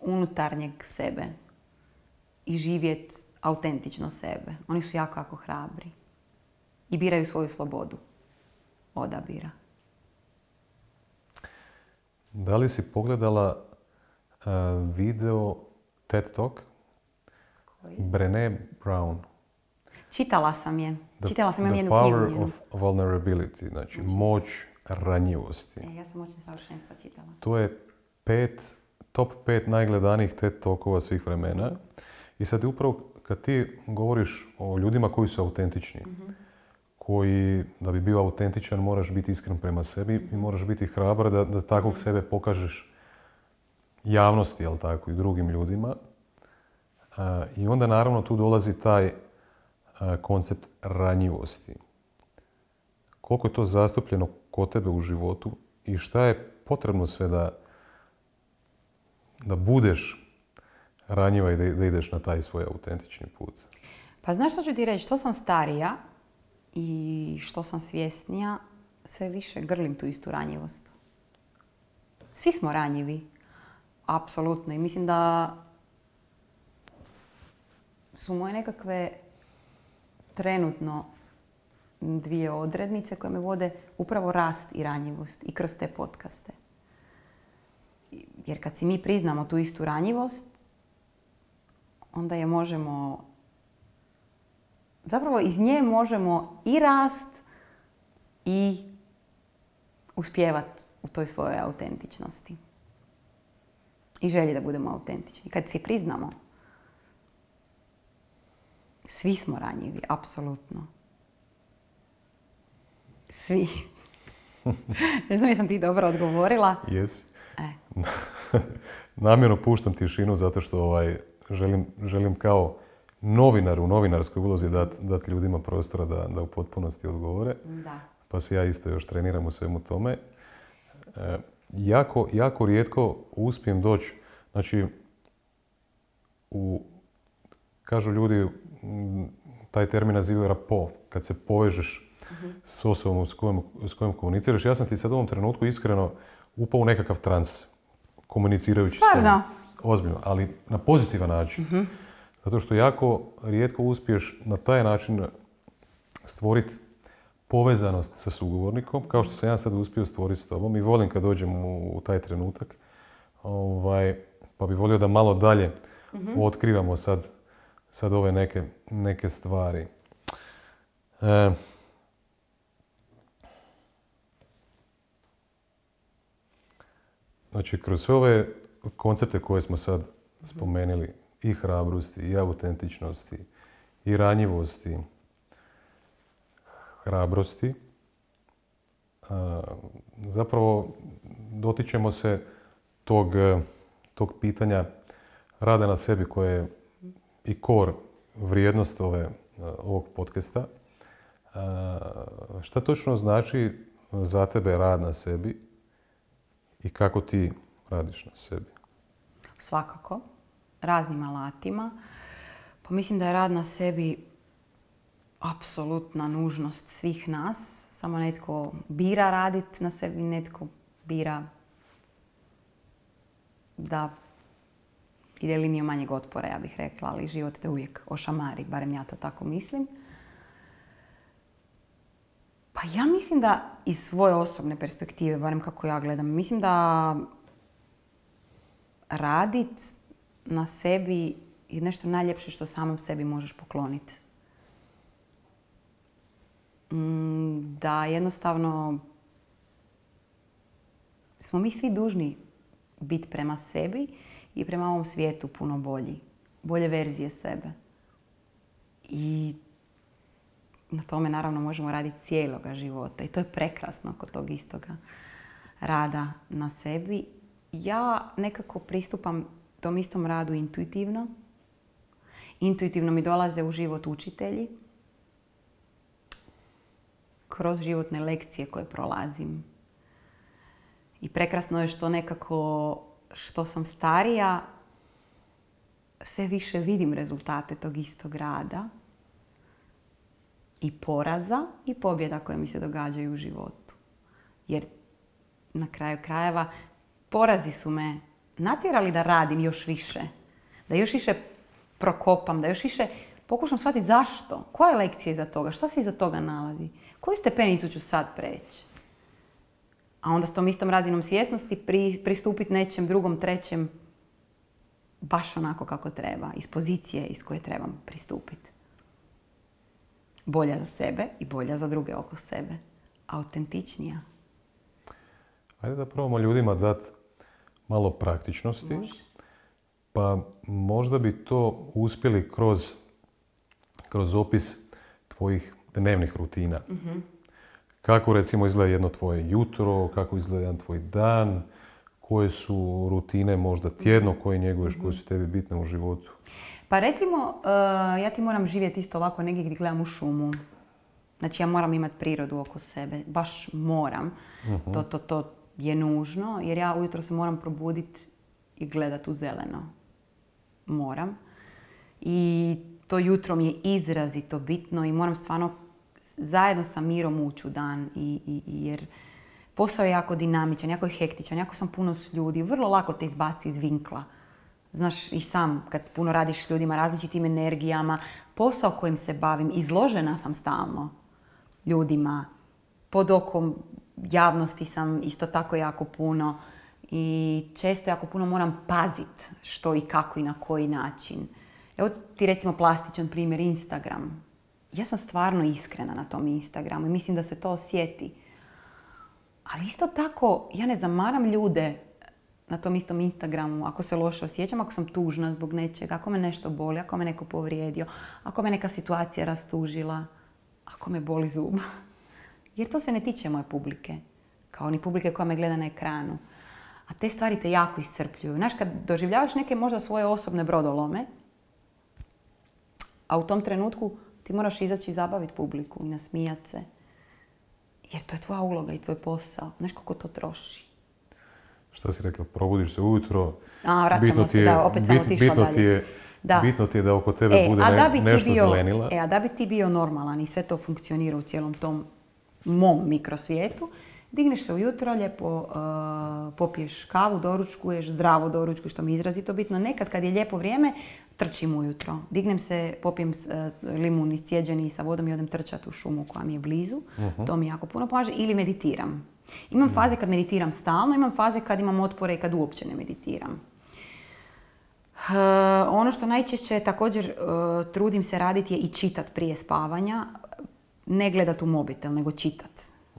A: unutarnjeg sebe i živjeti autentično sebe. Oni su jako, jako hrabri i biraju svoju slobodu odabira.
B: Da li si pogledala uh, video TED Talk Koji? Brené Brown?
A: Čitala sam je. Čitala sam
B: je
A: jednu
B: power of vulnerability, znači, znači moć ranjivosti.
A: E, ja sam moćna savršenstva čitala.
B: To je pet top 5 najgledanijih TED tokova svih vremena. I sad upravo kad ti govoriš o ljudima koji su autentični, koji da bi bio autentičan moraš biti iskren prema sebi i moraš biti hrabar da, da takvog sebe pokažeš javnosti, jel tako, i drugim ljudima. I onda naravno tu dolazi taj koncept ranjivosti. Koliko je to zastupljeno kod tebe u životu i šta je potrebno sve da, da budeš ranjiva i da, ideš na taj svoj autentični put?
A: Pa znaš što ću ti reći? Što sam starija i što sam svjesnija, sve više grlim tu istu ranjivost. Svi smo ranjivi. Apsolutno. I mislim da su moje nekakve trenutno dvije odrednice koje me vode upravo rast i ranjivost i kroz te podcaste. Jer kad si mi priznamo tu istu ranjivost, onda je možemo, zapravo iz nje možemo i rast i uspjevat u toj svojoj autentičnosti. I želje da budemo autentični. Kad si priznamo, svi smo ranjivi, apsolutno. Svi. ne znam jesam ti dobro odgovorila.
B: Jesi.
A: E.
B: Namjerno puštam tišinu zato što ovaj, želim, želim kao novinar u novinarskoj ulozi dati dat ljudima prostora da, da u potpunosti odgovore.
A: Da.
B: Pa se ja isto još treniram u svemu tome. E, jako, jako rijetko uspijem doći, znači, u, kažu ljudi, taj termin nazivaju rapo, kad se povežeš s osobom s kojom, s kojom komuniciraš. Ja sam ti sad u ovom trenutku iskreno upao u nekakav trans, komunicirajući s tobom.
A: Stvarno?
B: Ozbiljno, ali na pozitivan način. Zato što jako rijetko uspiješ na taj način stvoriti povezanost sa sugovornikom, kao što sam ja sad uspio stvoriti s tobom i volim kad dođem u, u taj trenutak. Ovaj, pa bi volio da malo dalje otkrivamo sad, sad ove neke, neke stvari. E, Znači, kroz sve ove koncepte koje smo sad spomenuli, i hrabrosti, i autentičnosti, i ranjivosti, hrabrosti, zapravo dotičemo se tog, tog pitanja rada na sebi koje je i kor vrijednost ove, ovog podcasta. Šta točno znači za tebe rad na sebi i kako ti radiš na sebi?
A: Svakako. Raznim alatima. Pa mislim da je rad na sebi apsolutna nužnost svih nas. Samo netko bira raditi na sebi, netko bira da ide linijom manjeg otpora, ja bih rekla, ali život te uvijek ošamari, barem ja to tako mislim. Pa ja mislim da iz svoje osobne perspektive, barem kako ja gledam, mislim da radit na sebi je nešto najljepše što samom sebi možeš pokloniti. Mm, Da jednostavno smo mi svi dužni biti prema sebi i prema ovom svijetu puno bolji. Bolje verzije sebe. I na tome naravno možemo raditi cijeloga života i to je prekrasno kod tog istoga rada na sebi. Ja nekako pristupam tom istom radu intuitivno. Intuitivno mi dolaze u život učitelji kroz životne lekcije koje prolazim. I prekrasno je što nekako što sam starija sve više vidim rezultate tog istog rada i poraza i pobjeda koje mi se događaju u životu. Jer na kraju krajeva porazi su me natjerali da radim još više. Da još više prokopam, da još više pokušam shvatiti zašto. Koja je lekcija iza toga? Šta se iza toga nalazi? Koju stepenicu ću sad preći? A onda s tom istom razinom svjesnosti pri, pristupiti nečem drugom, trećem baš onako kako treba, iz pozicije iz koje trebam pristupiti bolja za sebe i bolja za druge oko sebe. Autentičnija.
B: Ajde da probamo ljudima dati malo praktičnosti.
A: Može.
B: Pa možda bi to uspjeli kroz, kroz opis tvojih dnevnih rutina. Kako recimo izgleda jedno tvoje jutro, kako izgleda jedan tvoj dan, koje su rutine možda tjedno koje njeguješ, koje su tebi bitne u životu.
A: Pa recimo, eh, ja ti moram živjeti isto ovako negdje gdje gledam u šumu. Znači ja moram imati prirodu oko sebe, baš moram. To, to, to je nužno jer ja ujutro se moram probuditi i gledat u zeleno. Moram. I to jutro mi je izrazito bitno i moram stvarno zajedno sa mirom ući u dan i, i, i jer posao je jako dinamičan, jako je hektičan, jako sam puno s ljudi, vrlo lako te izbaci iz vinkla. Znaš i sam kad puno radiš s ljudima, različitim energijama, posao kojim se bavim, izložena sam stalno ljudima. Pod okom javnosti sam isto tako jako puno i često jako puno moram pazit što i kako i na koji način. Evo ti recimo plastičan primjer Instagram. Ja sam stvarno iskrena na tom Instagramu i mislim da se to osjeti. Ali isto tako, ja ne zamaram ljude na tom istom Instagramu, ako se loše osjećam, ako sam tužna zbog nečega, ako me nešto boli, ako me neko povrijedio, ako me neka situacija rastužila, ako me boli zub. Jer to se ne tiče moje publike, kao ni publike koja me gleda na ekranu. A te stvari te jako iscrpljuju. Znaš, kad doživljavaš neke možda svoje osobne brodolome, a u tom trenutku ti moraš izaći i zabaviti publiku i nasmijat se. Jer to je tvoja uloga i tvoj posao. Znaš koliko to troši.
B: Šta si rekla, probudiš se ujutro,
A: A, vraćamo
B: bitno
A: se,
B: ti je,
A: da, opet
B: bit- bitno
A: dalje.
B: ti je,
A: Da.
B: bitno ti je da oko tebe bude
A: a da bi ti
B: nešto
A: bio,
B: zelenila.
A: E, a da bi ti bio normalan i sve to funkcionira u cijelom tom mom mikrosvijetu, digneš se ujutro, lijepo uh, popiješ kavu, doručkuješ, zdravo doručkuješ, što mi je izrazito bitno. Nekad kad je lijepo vrijeme, trčim ujutro. Dignem se, popijem uh, limun iscijeđeni sa vodom i odem trčati u šumu koja mi je blizu. To mi jako puno pomaže. Ili meditiram. Imam faze kad meditiram stalno, imam faze kad imam otpore i kad uopće ne meditiram. Uh, ono što najčešće također uh, trudim se raditi je i čitat prije spavanja. Ne gledat u mobitel, nego čitat.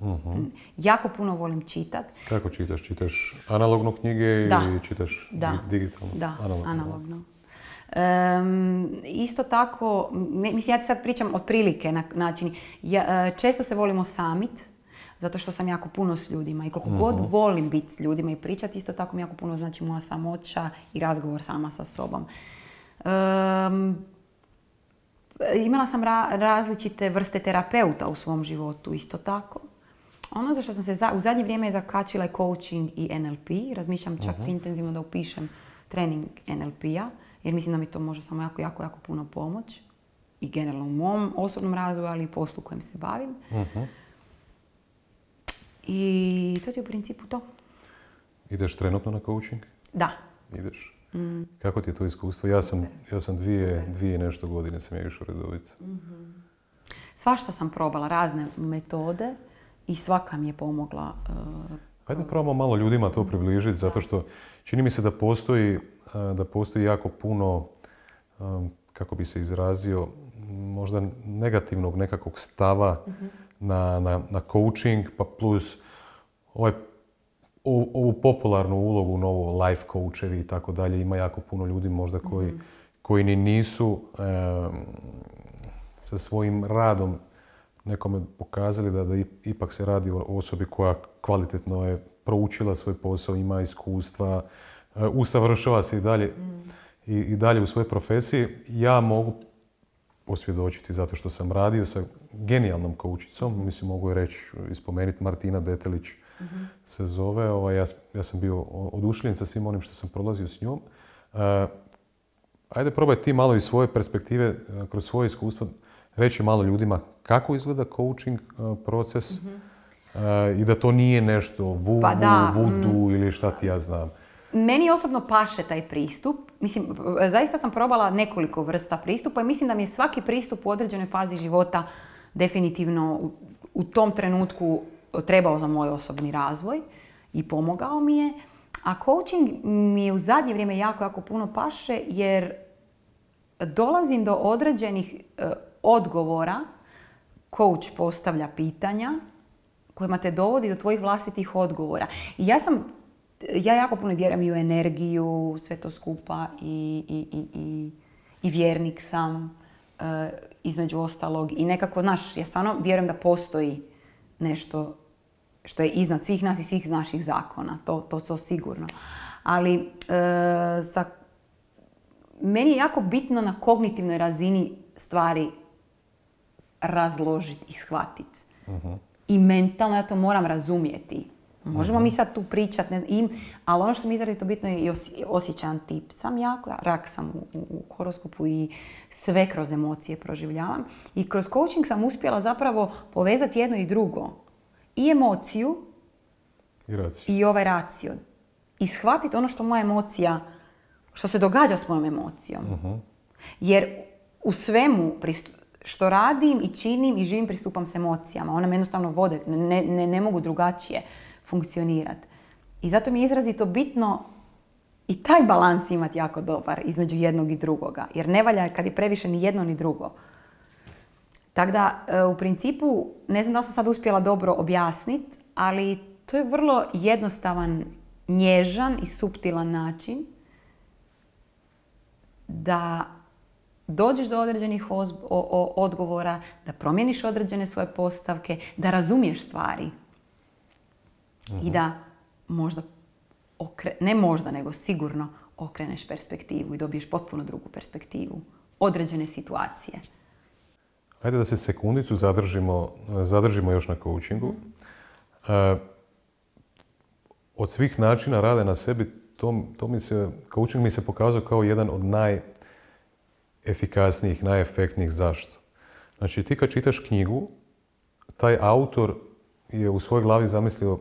B: Mhm.
A: Jako puno volim čitat.
B: Kako čitaš? Čitaš analogno knjige
A: Da.
B: ili čitaš
A: Da,
B: di- digitalno?
A: da,
B: Analogno.
A: analogno. Em, isto tako, mislim ja ti sad pričam otprilike na način, ja, e, često se volimo samit, zato što sam jako puno s ljudima i koliko god volim biti s ljudima i pričati, isto tako mi jako puno znači moja samoća i razgovor sama sa sobom. Em, imala sam ra- različite vrste terapeuta u svom životu, isto tako. Ono za što sam se za- u zadnje vrijeme zakačila je coaching i NLP. Razmišljam čak intenzivno da upišem trening NLP-a, jer mislim da mi to može samo jako, jako, jako puno pomoć. I generalno u mom osobnom razvoju, ali i poslu kojim se bavim.
B: Mhm.
A: I to ti je u principu to.
B: Ideš trenutno na coaching?
A: Da.
B: Ideš.
A: Mm.
B: Kako ti je to iskustvo? Ja sam, ja sam dvije, dvije nešto godine sam ja išao redovito.
A: Svašta sam probala, razne metode i svaka mi je pomogla. e,
B: Hajde probamo malo ljudima to približiti, zato što čini mi se da postoji, eh, da postoji jako puno, um, kako bi se izrazio, možda negativnog nekakvog stava na, na, na coaching, pa plus ovaj, ovu, ovu popularnu ulogu novo life coachevi i tako dalje. Ima jako puno ljudi možda koji, koji ni nisu sa svojim radom nekome pokazali da, da ipak se radi o osobi koja kvalitetno je proučila svoj posao, ima iskustva, e, usavršava se i dalje, i, i dalje u svojoj profesiji. Ja mogu posvjedočiti zato što sam radio sa genijalnom koučicom, mislim mogu je reći i spomenuti Martina Detelić se zove, ovaj, ja, ja sam bio oduševljen sa svim onim što sam prolazio s njom. E, Ajde probaj ti malo iz svoje perspektive, e, kroz svoje iskustvo, reći malo ljudima kako izgleda coaching e, proces e, i da to nije nešto vuvu,
A: Pa da,
B: vudu ili šta ti ja znam.
A: Meni osobno paše taj pristup. Mislim, zaista sam probala nekoliko vrsta pristupa i mislim da mi je svaki pristup u određenoj fazi života definitivno u, u tom trenutku trebao za moj osobni razvoj i pomogao mi je. A coaching mi je u zadnje vrijeme jako, jako puno paše jer dolazim do određenih e, odgovora, coach postavlja pitanja kojima te dovodi do tvojih vlastitih odgovora. I ja sam, ja jako puno vjerujem i u energiju, sve to skupa i, i, i, i, i vjernik sam, e, između ostalog. I nekako, znaš, ja stvarno vjerujem da postoji nešto što je iznad svih nas i svih naših zakona, to, to, to sigurno. Ali e, sa meni je jako bitno na kognitivnoj razini stvari razložiti i shvatiti. I mentalno ja to moram razumjeti. Možemo mi sad tu pričat, ne znam, im, ali ono što mi je izrazito bitno je i osje- osjećajan tip. Sam jako, rak sam u, u, horoskopu i sve kroz emocije proživljavam. I kroz coaching sam uspjela zapravo povezati jedno i drugo. I emociju
B: I raciju.
A: i ovaj racio. I shvatiti ono što moja emocija, što se događa s mojom emocijom. Jer u svemu pristu- što radim i činim i živim pristupam s emocijama. One me jednostavno vode, ne, ne, ne mogu drugačije funkcionirati. I zato mi je izrazito bitno i taj balans imati jako dobar između jednog i drugoga. Jer ne valja kad je previše ni jedno ni drugo. Tako da, e, u principu, ne znam da sam sad uspjela dobro objasniti, ali to je vrlo jednostavan nježan i suptilan način da dođeš do određenih odgovora, da promijeniš određene svoje postavke, da razumiješ stvari i
B: Mhm.
A: da možda, okre, ne možda, nego sigurno okreneš perspektivu i dobiješ potpuno drugu perspektivu određene situacije.
B: Ajde da se sekundicu zadržimo, zadržimo još na coachingu. E, od svih načina rada na sebi, to, to mi se, coaching mi se pokazao kao jedan od najefikasnijih, najefektnijih. Zašto? Znači, ti kad čitaš knjigu, taj autor je u svojoj glavi zamislio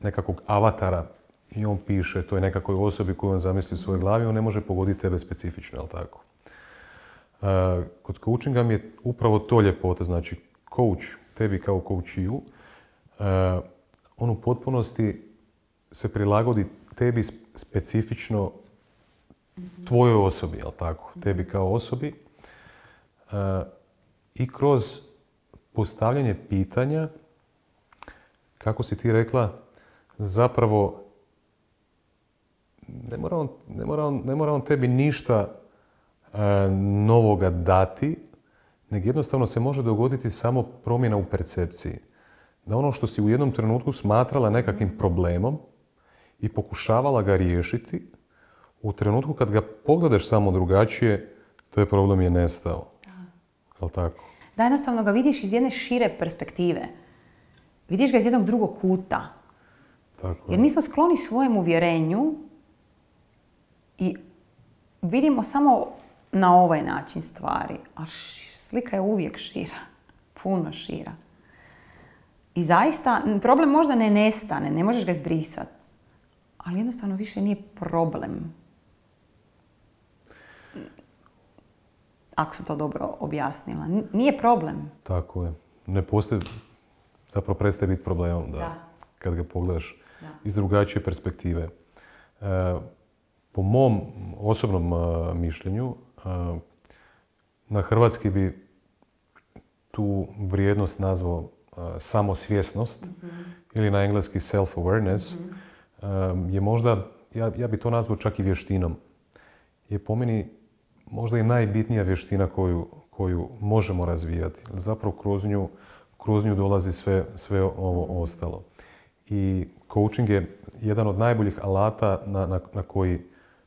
B: nekakvog avatara i on piše toj nekakvoj osobi koju on zamisli u svojoj glavi, on ne može pogoditi tebe specifično, jel tako? Uh, kod coachinga mi je upravo to ljepota, znači coach, tebi kao coachiju, uh, on u potpunosti se prilagodi tebi specifično tvojoj osobi, jel tako? Tebi kao osobi. Uh, I kroz postavljanje pitanja, kako si ti rekla, zapravo ne mora on, ne mora on, ne mora on tebi ništa e, novoga dati, nego jednostavno se može dogoditi samo promjena u percepciji. Da ono što si u jednom trenutku smatrala nekakvim problemom i pokušavala ga riješiti, u trenutku kad ga pogledaš samo drugačije, taj problem je nestao. Jel tako?
A: Da jednostavno ga vidiš iz jedne šire perspektive. Vidiš ga iz jednog drugog kuta.
B: Tako
A: Jer
B: je.
A: mi smo skloni svojem uvjerenju i vidimo samo na ovaj način stvari. A slika je uvijek šira. Puno šira. I zaista, problem možda ne nestane, ne možeš ga izbrisati. Ali jednostavno više nije problem. Ako sam to dobro objasnila. Nije problem.
B: Tako je. Ne postoji, zapravo prestaje biti problemom da,
A: Da.
B: kad ga pogledaš
A: Da.
B: iz drugačije perspektive. E, po mom osobnom e, mišljenju, e, na hrvatski bi tu vrijednost nazvao e, samosvjesnost ili na engleski self-awareness e, je možda, ja, ja bi to nazvao čak i vještinom. Je po meni možda i najbitnija vještina koju, koju možemo razvijati. Zapravo kroz nju, kroz nju dolazi sve, sve ovo ostalo. I coaching je jedan od najboljih alata na, na, na koji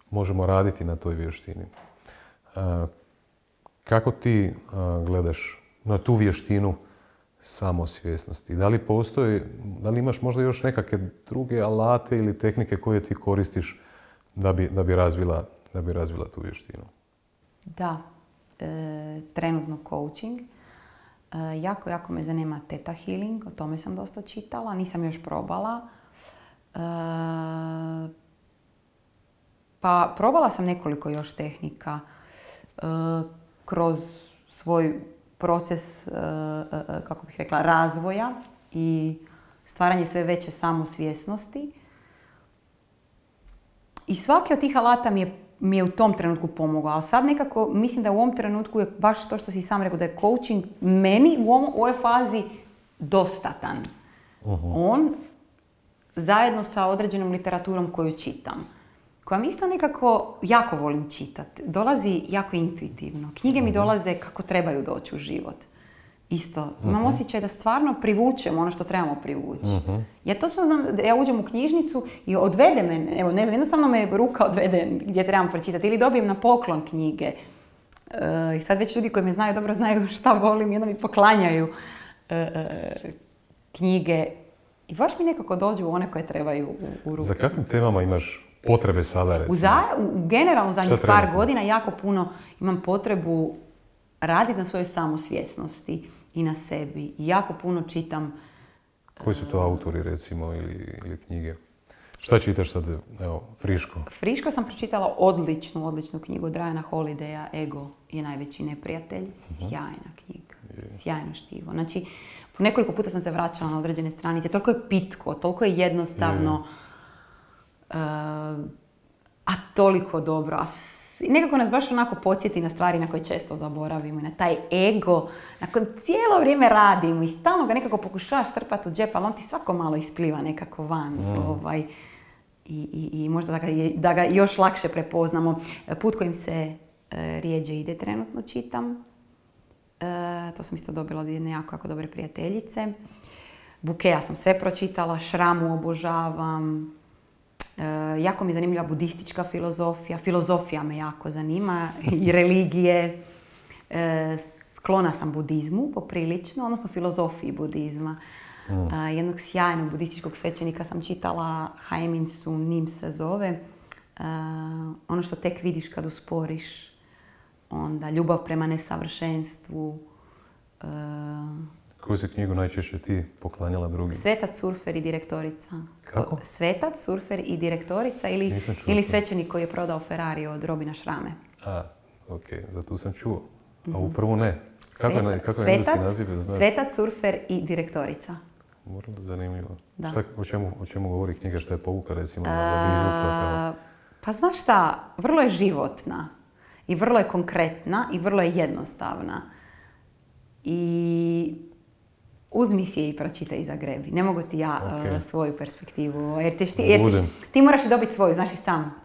B: možemo raditi na toj vještini. E, kako ti e, gledaš na tu vještinu samosvjesnosti? Da li postoji, da li imaš možda još nekakve druge alate ili tehnike koje ti koristiš da bi, da bi, razvila, da bi razvila tu vještinu?
A: Da, e, trenutno coaching. E, jako, jako me zanima Theta Healing, o tome sam dosta čitala, nisam još probala. E, pa probala sam nekoliko još tehnika e, kroz svoj proces, e, e, kako bih rekla, razvoja i stvaranje sve veće samosvjesnosti. I svaki od tih alata mi je, mi je u tom trenutku pomogao, ali sad nekako mislim da u ovom trenutku je baš to što si sam rekao, da je coaching meni u, ovom, ovoj fazi dostatan. On, zajedno sa određenom literaturom koju čitam, koja mi isto nekako jako volim čitati, dolazi jako intuitivno. Knjige mi dolaze kako trebaju doći u život. Isto, imam osjećaj da stvarno privučemo ono što trebamo privući. Ja točno znam da ja uđem u knjižnicu i odvede me, evo ne znam, jednostavno me ruka odvede gdje trebam pročitati ili dobijem na poklon knjige. E, I sad već ljudi koji me znaju dobro znaju šta volim i onda mi poklanjaju e, e, knjige. I baš mi nekako dođu one koje trebaju u, u ruke.
B: Za kakvim temama imaš potrebe sada, recimo?
A: U, za, u generalno zadnjih par godina jako puno imam potrebu raditi na svojoj samosvjesnosti i na sebi. I jako puno čitam
B: Koji su to autori, recimo, ili, ili knjige? Šta čitaš sad, evo, friško?
A: Friško sam pročitala odličnu, odličnu knjigu Drajana Holidaya, Ego je najveći neprijatelj. Sjajna knjiga, sjajno štivo. Znači, nekoliko puta sam se vraćala na određene stranice. Toliko je pitko, toliko je jednostavno, eh, a toliko dobro. A nekako nas baš onako podsjeti na stvari na koje često zaboravimo. i Na taj ego na kojem cijelo vrijeme radimo i stalno ga nekako pokušavaš strpati u džep, ali on ti svako malo ispliva nekako van. Ovaj, i, i, i možda da ga, da ga još lakše prepoznamo. Put kojim se e, rijeđe ide trenutno čitam. E, to sam isto dobila od jedne jako, jako dobre prijateljice. Bukeja sam sve pročitala, Šramu obožavam. E, jako mi je zanimljiva budistička filozofija. Filozofija me jako zanima i religije. E, sklona sam budizmu poprilično, odnosno filozofiji budizma. A, jednog sjajnog budističkog svećenika sam čitala, Haimin Sun Nim se zove. Ono što tek vidiš kad usporiš, onda ljubav prema nesavršenstvu, e,
B: Koju si knjigu najčešće ti poklanjala drugim?
A: Svetac, surfer i direktorica.
B: Kako?
A: Svetac, surfer i direktorica ili, ili svećenik koji je prodao Ferrari od Robina Šrame.
B: A, ok, za tu sam čuo. A u prvu ne. Kako je,
A: Mhm. Svetac-
B: kako je engleski
A: svetac-
B: naziv, znaš?
A: Svetac, surfer i direktorica.
B: Vrlo zanimljivo.
A: Da.
B: Šta, o, čemu, o čemu govori knjiga, šta je povuka recimo, da bi kao...
A: A, Pa znaš šta, vrlo je životna i vrlo je konkretna i vrlo je jednostavna. I uzmi si je i pročitaj i zagrebi. Ne mogu ti ja
B: Ok.
A: a, svoju perspektivu, jer, ćeš ti, jer ćeš- ti moraš dobiti svoju, znaš i sam.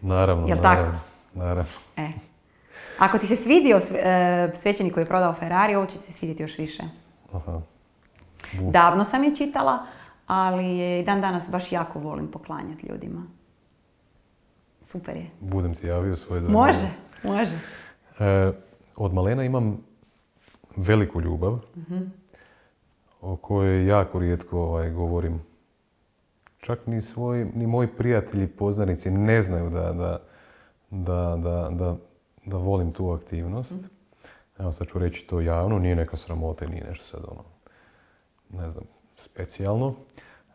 B: Naravno,
A: Jel tako?
B: naravno. Naravno.
A: E. Ako ti se svidio sve- e, svećenik koji je prodao Ferrari, ovo će ti se svidjeti još više.
B: Aha.
A: Davno sam je čitala, ali je i dan danas baš jako volim poklanjati ljudima. Super je.
B: Budem ti javio svoje dojmove.
A: Može, može.
B: E, od malena imam veliku ljubav o kojoj jako rijetko ovaj, govorim. Čak ni, svoj, ni moji prijatelji, poznanici ne znaju da, da, da, da, da, volim tu aktivnost. Evo sad ću reći to javno, nije neka sramota, i nije nešto sad ono, ne znam, specijalno.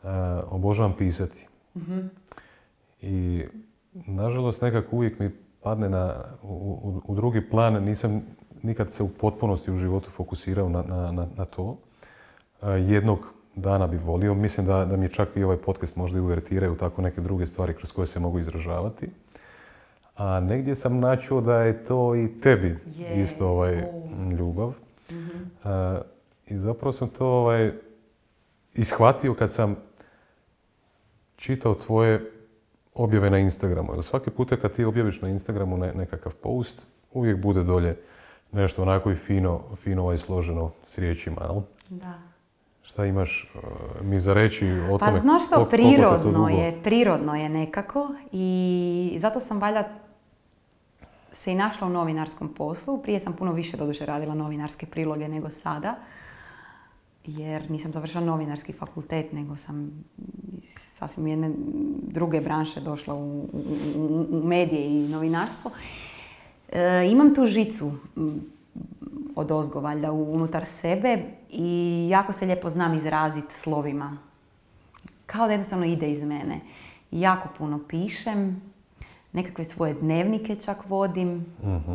B: E, obožavam pisati. I nažalost nekako uvijek mi padne na, u, u- u drugi plan, nisam nikad se u potpunosti u životu fokusirao na, na, na, na to. Jednog dana bi volio, mislim da, da mi čak i ovaj podcast možda i uvertiraju tako neke druge stvari kroz koje se mogu izražavati. A negdje sam načuo da je to i tebi
A: Je,
B: isto ovaj, ljubav. E, I zapravo sam to ovaj, ishvatio kad sam čitao tvoje objave na Instagramu. Jer svaki puta kad ti objaviš na Instagramu ne- nekakav post, uvijek bude dolje nešto onako i fino, fino ovaj složeno s riječima, jel?
A: Da.
B: Šta imaš uh, mi za reći o
A: Pa
B: tome?
A: znaš što, prirodno je, prirodno je nekako i zato sam valjda se i našla u novinarskom poslu. Prije sam puno više doduše radila novinarske priloge nego sada, jer nisam završila novinarski fakultet, nego sam sasvim jedne druge branše došla u, u- medije i novinarstvo. E, imam tu žicu od ozgo valjda unutar sebe i jako se lijepo znam izraziti slovima. Kao da jednostavno ide iz mene. Jako puno pišem, nekakve svoje dnevnike čak vodim.
B: Mhm.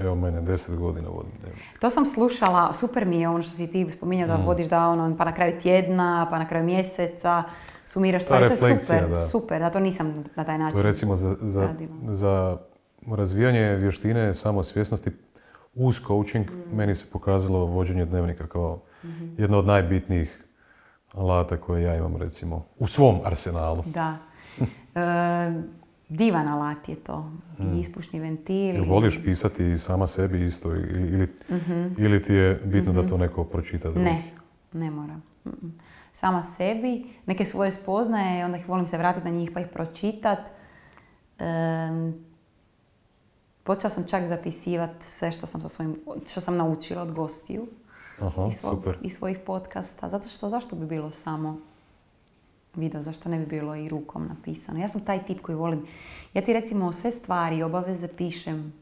B: Evo mene, deset godina vodim dnevnik.
A: To sam slušala, super mi je ono što si ti spominjao da vodiš da ono, pa na kraju tjedna, pa na kraju mjeseca, sumiraš stvari, to je super,
B: da.
A: super, da to nisam na taj način
B: To je recimo za, za, za razvijanje vještine samosvjesnosti uz coaching
A: Mm.
B: meni se pokazalo vođenje dnevnika kao
A: Mhm.
B: jedno od najbitnijih alata koje ja imam recimo u svom arsenalu.
A: Da. E, divan alat je to. I ispušni ventil.
B: Jel voliš pisati sama sebi isto ili, ili, ili ti je bitno da to neko pročita drugi?
A: Mhm. Ne, ne moram. Sama sebi, neke svoje spoznaje, onda ih volim se vratiti na njih pa ih pročitat. Em, počela sam čak zapisivati sve što sam, sa svojim, što sam naučila od gostiju
B: Aha,
A: i, svog,
B: super.
A: i svojih podcasta. Zato što, zašto bi bilo samo video, zašto ne bi bilo i rukom napisano. Ja sam taj tip koji volim. Ja ti recimo sve stvari i obaveze pišem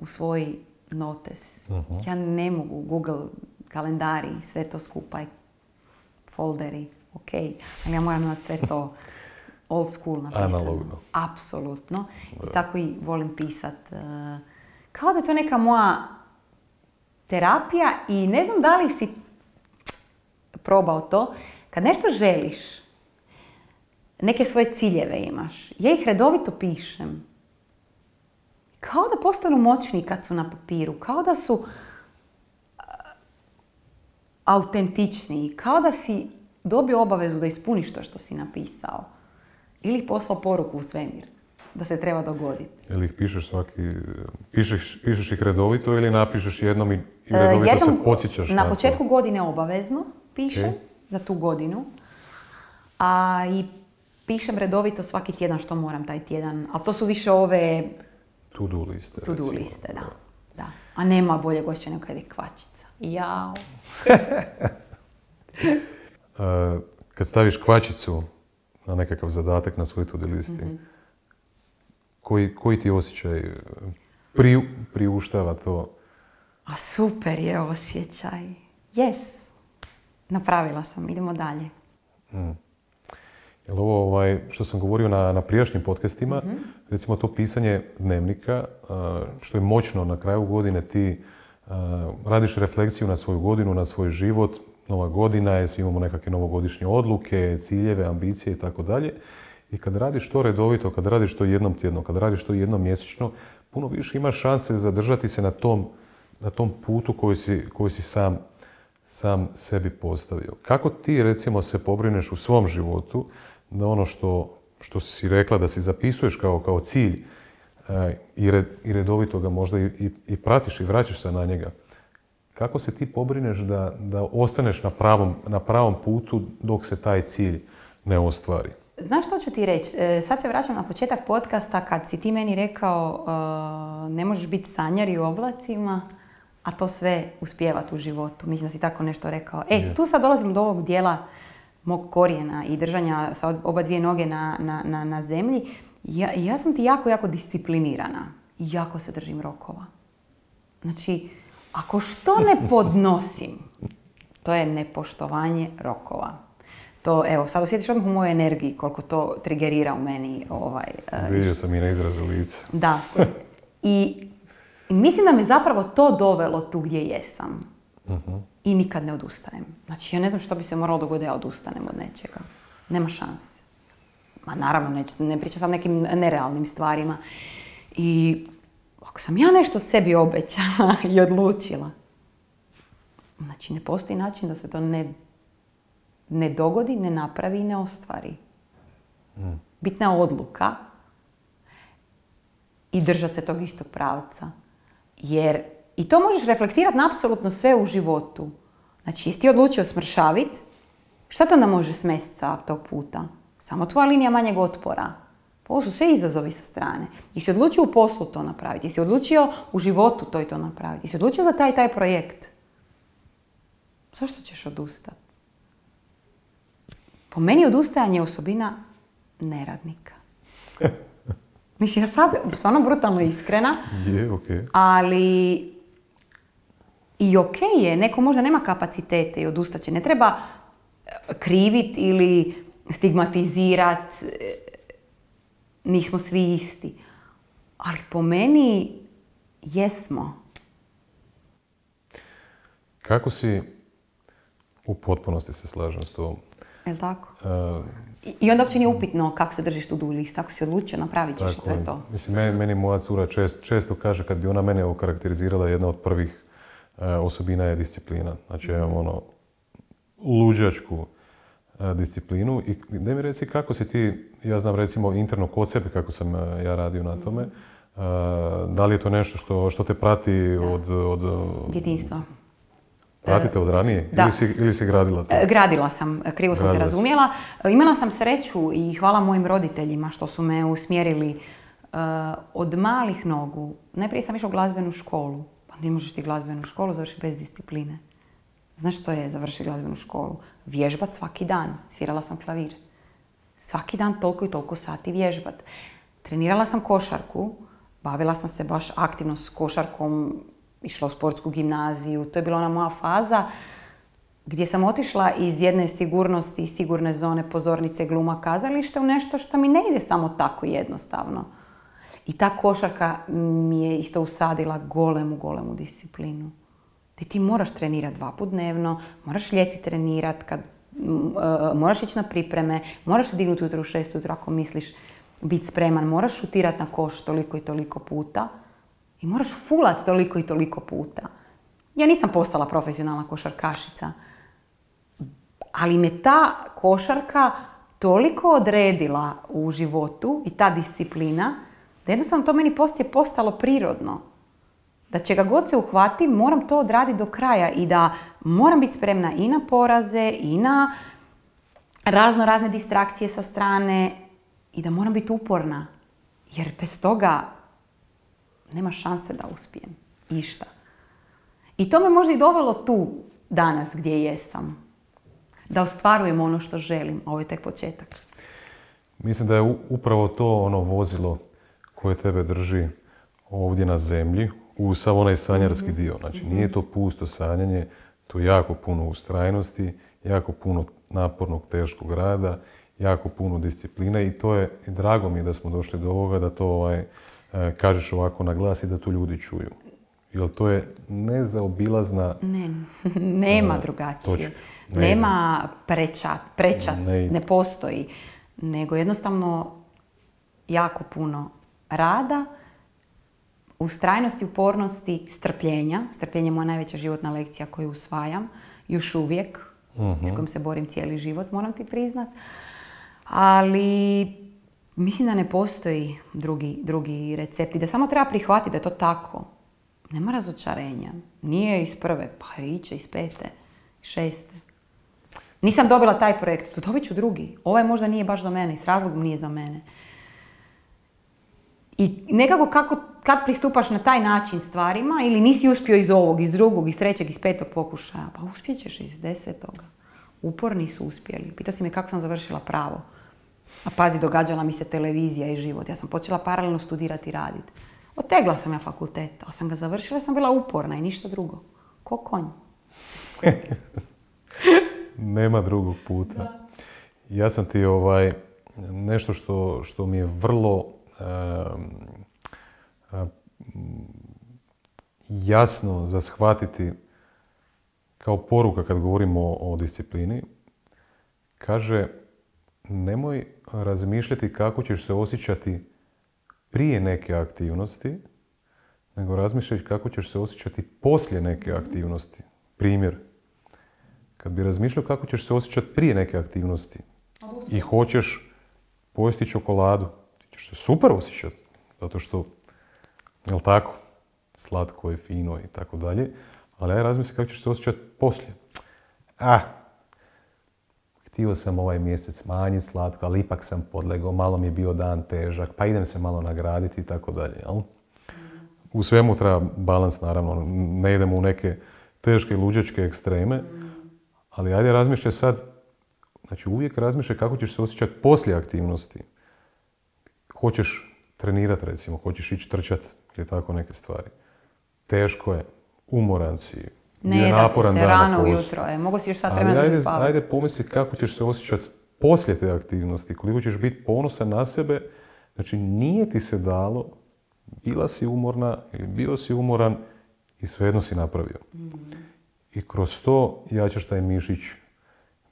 A: u svoj notes.
B: Mhm.
A: Ja ne mogu Google kalendari, sve to skupa i folderi, ok, ali ja moram imati sve to old school napisano.
B: Analogno.
A: Apsolutno. I tako i volim pisat. e, Kao da je to neka moja terapija i ne znam da li si probao to. Kad nešto želiš, neke svoje ciljeve imaš, ja ih redovito pišem. Kao da postanu moćni kad su na papiru, kao da su a, autentičniji, kao da si dobio obavezu da ispuniš to što si napisao. Ili ih poslao poruku u svemir da se treba dogoditi.
B: Ili ih pišeš svaki, pišeš, pišeš ih redovito ili napišeš jednom i, i redovito
A: Jednom
B: se podsjećaš
A: Na
B: to?
A: početku godine obavezno pišem za tu godinu. A i pišem redovito svaki tjedan što moram taj tjedan. Ali to su više ove
B: To-do liste.
A: to-do
B: recimo.
A: liste, da. da. A nema bolje gošća nego kad je kvačica. Jao.
B: E, kad staviš kvačicu na nekakav zadatak na svoj to-do listi,
A: Mhm.
B: koji, koji ti osjećaj e, pri, priuštava to?
A: A super je osjećaj. Yes. Napravila sam, idemo dalje.
B: Jel ovo ovaj, što sam govorio na, na prijašnjim podcastima,
A: Mhm.
B: recimo to pisanje dnevnika, e, što je moćno na kraju godine ti e, radiš refleksiju na svoju godinu, na svoj život, nova godina je, svi imamo nekakve novogodišnje odluke, ciljeve, ambicije i tako dalje. I kad radiš to redovito, kad radiš to jednom tjedno, kad radiš to jednom mjesečno, puno više imaš šanse zadržati se na tom, na tom putu koji si, koji si sam, sam sebi postavio. Kako ti recimo se pobrineš u svom životu da ono što, što si rekla da si zapisuješ kao, kao cilj e, i, i redovito ga možda i, i pratiš i vraćaš se na njega. Kako se ti pobrineš da, da ostaneš na pravom, na pravom putu dok se taj cilj ne ostvari?
A: Znaš što ću ti reći? E, Sad se vraćam na početak podcasta kad si ti meni rekao e, ne možeš biti sanjar i u oblacima, a to sve uspjevati u životu. Mislim da si tako nešto rekao. E,
B: Je.
A: tu sad dolazim do ovog dijela mog korijena i držanja sa oba dvije noge na, na, na, na zemlji. Ja, ja sam ti jako, jako disciplinirana. I jako se držim rokova. Znači, ako što ne podnosim, to je nepoštovanje rokova. To, evo, sad osjetiš odmah u mojoj energiji koliko to trigerira u meni. Ovaj, e,
B: Vidio sam i na izrazu lica.
A: da. I mislim da me zapravo to dovelo tu gdje jesam. I nikad ne odustajem. Znači, ja ne znam što bi se moralo dogoditi da ja odustanem od nečega. Nema šanse. Ma naravno, ne, ne pričam sad nekim nerealnim stvarima. I ako sam ja nešto sebi obećala i odlučila, znači ne postoji način da se to ne, ne dogodi, ne napravi i ne ostvari. Bitna je odluka i držati se tog istog pravca. Jer i to možeš reflektirati na apsolutno sve u životu. Znači, jesi ti odlučio smršavit, šta to onda može smesti sa tog puta? Samo tvoja linija manjeg otpora. Ovo su sve izazovi sa strane. Jesi odlučio u poslu to napraviti? Jesi odlučio u životu to i to napraviti? Jesi odlučio za taj i taj projekt? Zašto ćeš odustati? Po meni odustajanje je osobina neradnika. Mislim, ja sad stvarno brutalno iskrena,
B: Je, okej.
A: ali i ok je, neko možda nema kapacitete i odustaće. Ne treba e, krivit ili stigmatizirat, e, nismo svi isti. Ali po meni jesmo.
B: Kako si, u potpunosti se slažem s tobom,
A: Jel tako?
B: E,
A: I- I onda uopće nije upitno kako se držiš tu do list. Ako si odlučio, napravit ćeš to
B: je.
A: je to.
B: Mislim, meni, meni moja cura čest- često kaže kad bi ona mene okarakterizirala, jedna od prvih e, osobina je disciplina. Znači, ja imam ono luđačku e, disciplinu. I da mi reci kako si ti, ja znam recimo interno kod sebe kako sam e, ja radio na tome, E, da li je to nešto što, što te prati od, od,
A: Djetinstvo.
B: pratite od ranije?
A: da.
B: Ili, si, ili si gradila to?
A: E, Gradila sam, e, krivo sam te
B: Gradila
A: razumjela. E, Imala sam sreću i hvala mojim roditeljima što su me usmjerili e, od malih nogu. Najprije sam išla u glazbenu školu. Pa ne možeš ti glazbenu školu završiti bez discipline. Znaš što je završiti glazbenu školu? Vježbat svaki dan. Svirala sam klavir. Svaki dan toliko i toliko sati vježbat. Trenirala sam košarku. Bavila sam se baš aktivno s košarkom. Išla u sportsku gimnaziju. To je bila ona moja faza gdje sam otišla iz jedne sigurnosti sigurne zone pozornice gluma kazalište u nešto što mi ne ide samo tako jednostavno. I ta košarka mi je isto usadila golemu, golemu disciplinu. Gdje ti moraš trenirati dva put dnevno, moraš ljeti trenirat, kad, moraš ići na pripreme, moraš se dignuti u šest ujutro ako misliš biti spreman, moraš šutirat na koš toliko i toliko puta i moraš fulat toliko i toliko puta. Ja nisam postala profesionalna košarkašica, ali me ta košarka toliko odredila u životu i ta disciplina, da jednostavno to meni poslije postalo prirodno. Da će ga god se uhvati, moram to odraditi do kraja i da moram biti spremna i na poraze i na razno razne distrakcije sa strane i da moram biti uporna. Jer bez toga nema šanse da uspijem. Išta. I to me možda i dovelo tu danas gdje jesam. Da ostvarujem ono što želim. Ovo je tek početak.
B: Mislim da je upravo to ono vozilo koje tebe drži ovdje na zemlji, u sav onaj sanjarski dio. Znači, nije to pusto sanjanje, to je jako puno ustrajnosti, jako puno napornog, teškog rada, jako puno discipline i to je, drago mi je da smo došli do ovoga, da to ovaj, e, kažeš ovako na glas i da to ljudi čuju. Jer to je nezaobilazna...
A: Ne, nema uh, drugačije. Nema prečat, prečac, ne, ne postoji. Nego jednostavno jako puno rada, ustrajnosti, upornosti, strpljenja. Strpljenje je moja najveća životna lekcija koju usvajam. Još uvijek, uh s kojom se borim cijeli život, moram ti priznat. Ali mislim da ne postoji drugi, drugi recept i da samo treba prihvatiti da je to tako. Nema razočarenja. Nije iz prve, pa iće iz pete, šeste. Nisam dobila taj projekt, dobit ću drugi. Ovaj možda nije baš za mene, s razlogom nije za mene. I nekako kako, kad pristupaš na taj način stvarima, ili nisi uspio iz ovog, iz drugog, iz trećeg, iz petog pokušaja, pa uspjećeš iz desetoga. Uporni su uspjeli. Pitao si me kako sam završila pravo. A pazi, događala mi se televizija i život. Ja sam počela paralelno studirati i raditi. Otegla sam ja fakultet, ali sam ga završila jer sam bila uporna i ništa drugo. Ko konj.
B: Nema drugog puta. Ja sam ti ovaj, nešto što, što mi je vrlo jasno za shvatiti kao poruka kad govorimo o, o disciplini, kaže nemoj razmišljati kako ćeš se osjećati prije neke aktivnosti, nego razmišljati kako ćeš se osjećati poslije neke aktivnosti. Primjer, kad bi razmišljao kako ćeš se osjećati prije neke aktivnosti i hoćeš pojesti čokoladu, ti ćeš se super osjećati, zato što, jel tako, slatko je, fino i tako dalje, ali ja razmislim kako ćeš se osjećati poslije. Ah, htio sam ovaj mjesec smanjiti slatko, ali ipak sam podlegao, malo mi je bio dan težak, pa idem se malo nagraditi i tako dalje. Jel? U svemu treba balans, naravno, ne idemo u neke teške luđačke ekstreme, ali ajde razmišljaj sad, znači uvijek razmišljaj kako ćeš se osjećati poslije aktivnosti. Hoćeš trenirati recimo, hoćeš ići trčati ili tako neke stvari. Teško je, umoran si,
A: ne, naporan se, rano ujutro je, mogu si još sad vremena
B: ajde, ajde pomisli kako ćeš se osjećati poslije te aktivnosti, koliko ćeš biti ponosan na sebe. Znači nije ti se dalo, bila si umorna ili bio si umoran i svejedno si napravio. mm I kroz to jačaš taj mišić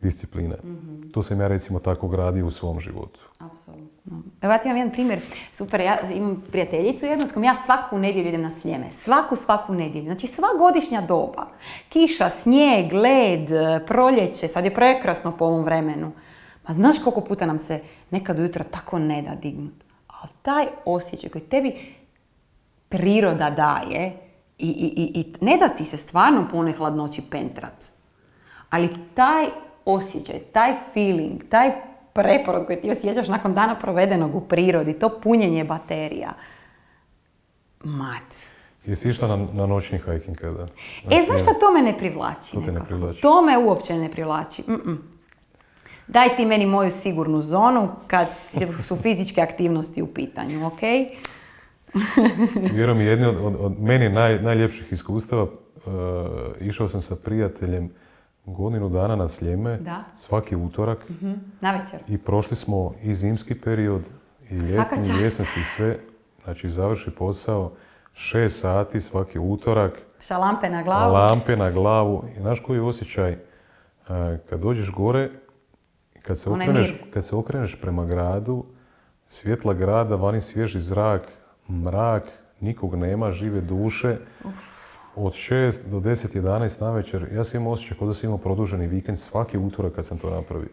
B: discipline. mm To sam ja recimo tako gradio u svom životu.
A: Apsolutno. Evo ja ti imam jedan primjer, super, ja imam prijateljicu jednu s kojom ja svaku nedjelju idem na sljeme. Svaku, svaku nedjelju. Znači sva godišnja doba. Kiša, snijeg, led, proljeće, sad je prekrasno po ovom vremenu. Ma znaš koliko puta nam se nekad ujutro tako ne da dignut. Ali taj osjećaj koji tebi priroda daje i, i, i ne da ti se stvarno pune hladnoći pentrat. Ali taj osjećaj, taj feeling, taj preporod koji ti osjećaš nakon dana provedenog u prirodi, to punjenje baterija. Mat.
B: Jesi išla na, na noćni hiking kada?
A: E, znaš šta to me ne privlači?
B: To te ne privlači?
A: To me uopće ne privlači. Daj ti meni moju sigurnu zonu kad su fizičke aktivnosti u pitanju, ok?
B: Vjerujem, jedni od, od, od meni naj, najljepših iskustava, uh, išao sam sa prijateljem godinu dana na Sljeme, svaki utorak.
A: uh Na večer.
B: I prošli smo i zimski period, i ljetni, i jesenski, sve. Znači, završi posao, šest sati svaki utorak.
A: Sa lampe na glavu.
B: Lampe na glavu. I znaš koji je osjećaj? Kad dođeš gore, kad se, okreneš, kad se okreneš prema gradu, svjetla grada, vani svježi zrak, mrak, nikog nema, žive duše. Uf od 6 do 10, 11 na večer, ja sam imao osjećaj kao da sam imao produženi vikend svaki utorak kad sam to napravio.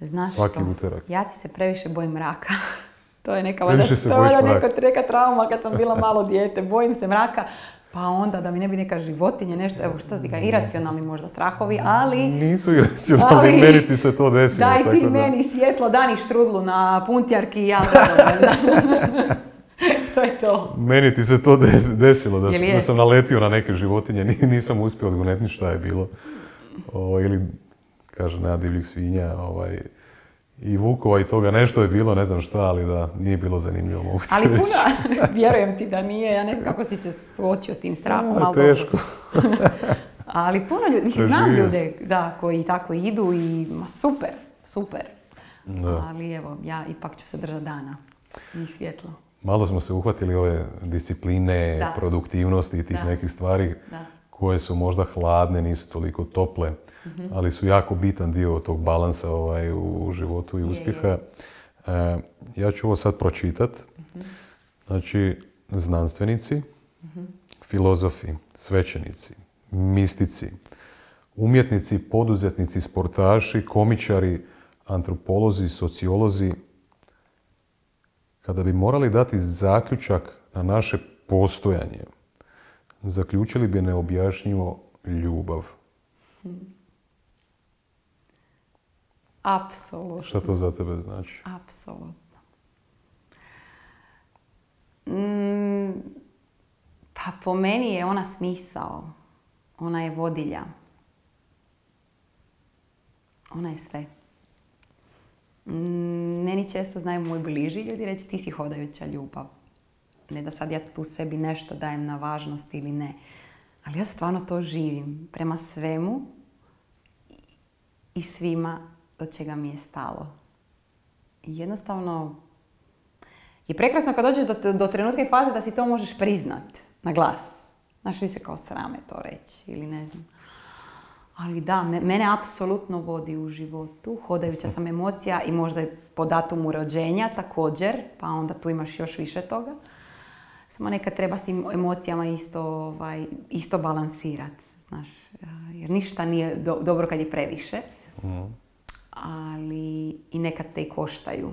A: Znaš
B: Svaki
A: što?
B: utorak.
A: Ja ti se previše bojim mraka. to je neka
B: se
A: to neka, neka trauma kad sam bila malo dijete. Bojim se mraka. Pa onda da mi ne bi neka životinja nešto, evo što ti kažem, iracionalni možda strahovi, ali
B: Nisu iracionalni,
A: Ali-
B: meni ti se to desilo.
A: daj ti
B: tako da-
A: meni svjetlo, dani štrudlu na puntjarki i ja. to je to.
B: Meni ti se to des- desilo, da, sam-
A: je?
B: da sam naletio na neke životinje, ni- nisam uspio odgonetni šta je bilo. O, ili, kaže, nema divljih svinja, ovaj, i vukova i toga, nešto je bilo, ne znam šta, ali da, nije bilo zanimljivo, mogu ti
A: Ali puno, vjerujem ti da nije, ja ne znam kako si se suočio s tim strahom, ali
B: teško.
A: Ali puno ljudi, mislim, znam ljude da, koji tako idu i ma super, super.
B: Da.
A: Ali evo, ja ipak ću se držati dana i svjetlo.
B: Malo smo se uhvatili ove discipline,
A: Da.
B: produktivnosti i tih
A: Da.
B: nekih stvari
A: Da.
B: koje su možda hladne, nisu toliko tople,
A: Mhm.
B: ali su jako bitan dio tog balansa ovaj, u životu i
A: Je,
B: uspjeha. E, ja ću ovo sad pročitat.
A: Mhm.
B: Znači, znanstvenici, filozofi, svećenici, mistici, umjetnici, poduzetnici, sportaši, komičari, antropolozi, sociolozi, kada bi morali dati zaključak na naše postojanje, zaključili bi neobjašnjivo ljubav.
A: Apsolutno.
B: Šta to za tebe znači?
A: Apsolutno. Mm, pa po meni je ona smisao. Ona je vodilja. Ona je sve. Mm, meni često znaju moji bliži ljudi reći ti si hodajuća ljubav. Ne da sad ja tu sebi nešto dajem na važnost ili ne. Ali ja stvarno to živim. Prema svemu i svima do čega mi je stalo. Jednostavno je prekrasno kad dođeš do, do trenutka i faze da si to možeš priznat na glas. Znaš, vi se kao srame to reći ili ne znam. Ali da, me- mene apsolutno vodi u životu. Hodajuća sam emocija i možda je po datumu rođenja također, pa onda tu imaš još više toga. Samo nekad treba s tim emocijama isto, ovaj, isto balansirati, znaš, jer ništa nije do- dobro kad je previše, ali i nekad te i koštaju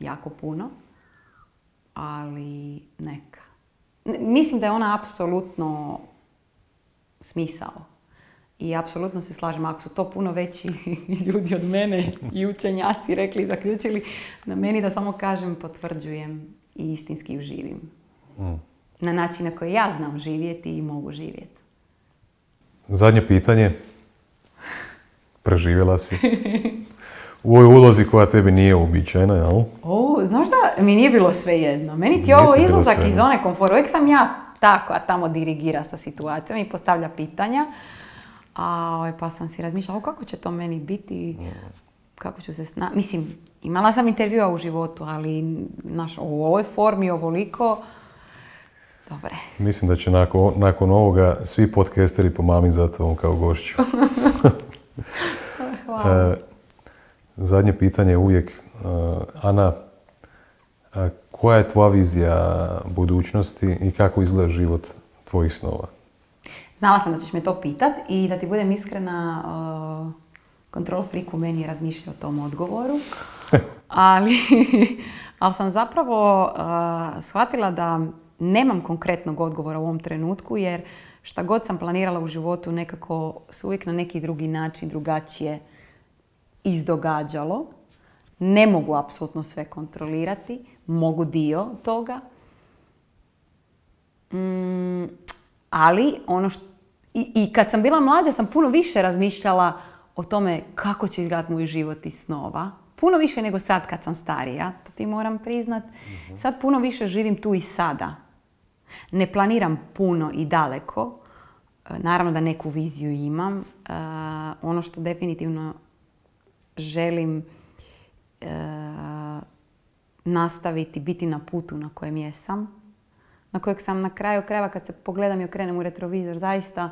A: jako puno, ali neka. N- Mislim da je ona apsolutno smisao. I apsolutno se slažem, ako su to puno veći ljudi od mene i učenjaci rekli i zaključili, na meni da samo kažem, potvrđujem i istinski ju živim. Na način na koji ja znam živjeti i mogu živjeti.
B: Zadnje pitanje. Preživjela si. U ovoj ulozi koja tebi nije uobičajena, jel?
A: O, znaš da mi nije bilo sve jedno. Meni ti je ovo izlazak iz zone komfora. Uvijek sam ja ta koja tamo dirigira sa situacijom i postavlja pitanja. A, ovaj, pa sam si razmišljala, o, kako će to meni biti, kako ću se sna... Mislim, imala sam intervjua u životu, ali naš, u ovoj formi, ovoliko, dobre.
B: Mislim da će nakon, nakon ovoga svi podcasteri pomamiti za tobom kao gošću.
A: Hvala.
B: E, zadnje pitanje je uvijek, e, Ana, a koja je tvoja vizija budućnosti i kako izgleda život tvojih snova?
A: Znala sam da ćeš me to pitat i da ti budem iskrena, uh, control freak u meni je razmišljao o tom odgovoru. ali, ali sam zapravo uh, shvatila da nemam konkretnog odgovora u ovom trenutku jer šta god sam planirala u životu nekako se uvijek na neki drugi način, drugačije izdogađalo. Ne mogu apsolutno sve kontrolirati, mogu dio toga, Mm, ali ono što, i, i kad sam bila mlađa sam puno više razmišljala o tome kako će izgledati moj život iz snova. Puno više nego sad kad sam starija, to ti moram priznat. Sad puno više živim tu i sada. Ne planiram puno i daleko. E, Naravno da neku viziju imam. E, ono što definitivno želim e, nastaviti biti na putu na kojem jesam na kojeg sam na kraju krajeva kad se pogledam i okrenem u retrovizor, zaista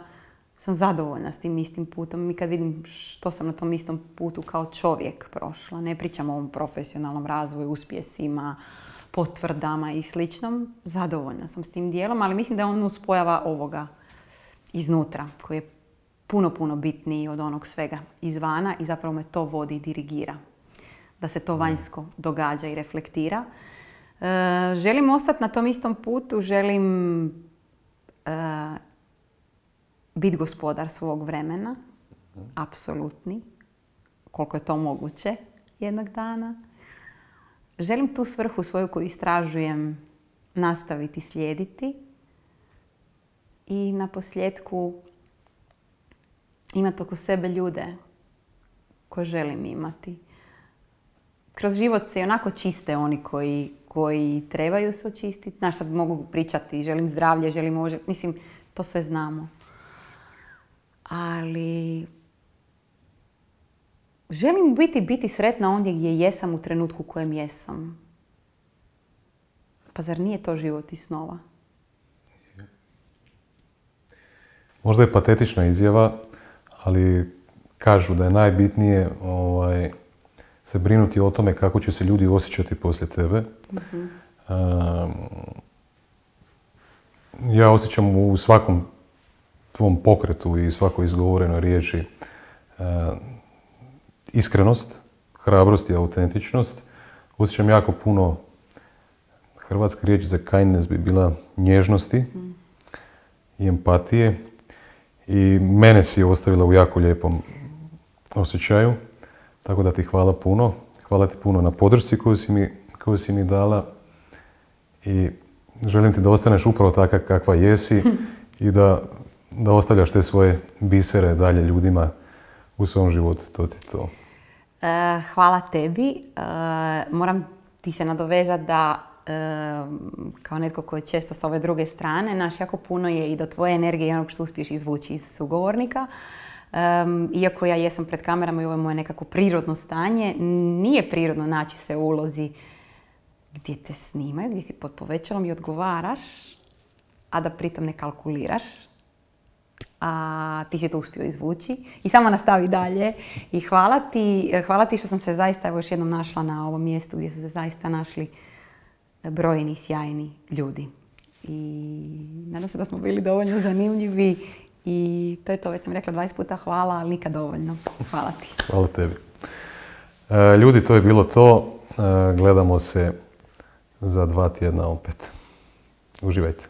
A: sam zadovoljna s tim istim putom i kad vidim što sam na tom istom putu kao čovjek prošla. Ne pričam o ovom profesionalnom razvoju, uspjesima, potvrdama i sličnom. Zadovoljna sam s tim dijelom, ali mislim da je on uspojava ovoga iznutra, koji je puno, puno bitniji od onog svega izvana i zapravo me to vodi i dirigira. da se to vanjsko događa i reflektira. E, želim ostati na tom istom putu, želim e, biti gospodar svog vremena, apsolutni, koliko je to moguće jednog dana. Želim tu svrhu svoju koju istražujem nastaviti slijediti i na posljedku imati oko sebe ljude koje želim imati. Kroz život se onako čiste oni koji, koji trebaju se očistiti. Znaš, sad mogu pričati, želim zdravlje, želim može, mislim, to sve znamo. Ali želim biti, biti sretna ondje gdje jesam u trenutku kojem jesam. Pa zar nije to život i snova?
B: Možda je patetična izjava, ali kažu da je najbitnije ovaj, se brinuti o tome kako će se ljudi osjećati poslije tebe. ja osjećam u svakom tvom pokretu i svakoj izgovorenoj riječi iskrenost, hrabrost i autentičnost. Osjećam jako puno hrvatska riječ za kindness bi bila nježnosti i empatije. I mene si ostavila u jako lijepom osjećaju. Tako da ti hvala puno. Hvala ti puno na podršci koju si mi, koju si mi dala. I želim ti da ostaneš upravo takva kakva jesi i da, da ostavljaš te svoje bisere dalje ljudima u svom životu. To ti to.
A: E, hvala tebi. E, moram ti se nadovezati da kao netko koji je često s ove druge strane, naš jako puno je i do tvoje energije i onog što uspiješ izvući iz sugovornika. iako ja jesam pred kamerama i ovo je moje nekako prirodno stanje, nije prirodno naći se u ulozi gdje te snimaju, gdje si pod povećalom i odgovaraš, a da pritom ne kalkuliraš. A ti si to uspio izvući i samo nastavi dalje. I hvala ti, hvala ti što sam se zaista evo još jednom našla na ovom mjestu gdje su se zaista našli brojni, sjajni ljudi. I nadam se da smo bili dovoljno zanimljivi i to je to, već sam rekla 20 puta hvala, ali nikad dovoljno. Hvala ti.
B: Hvala tebi. E, ljudi, to je bilo to. E, gledamo se za dva tjedna opet. Uživajte.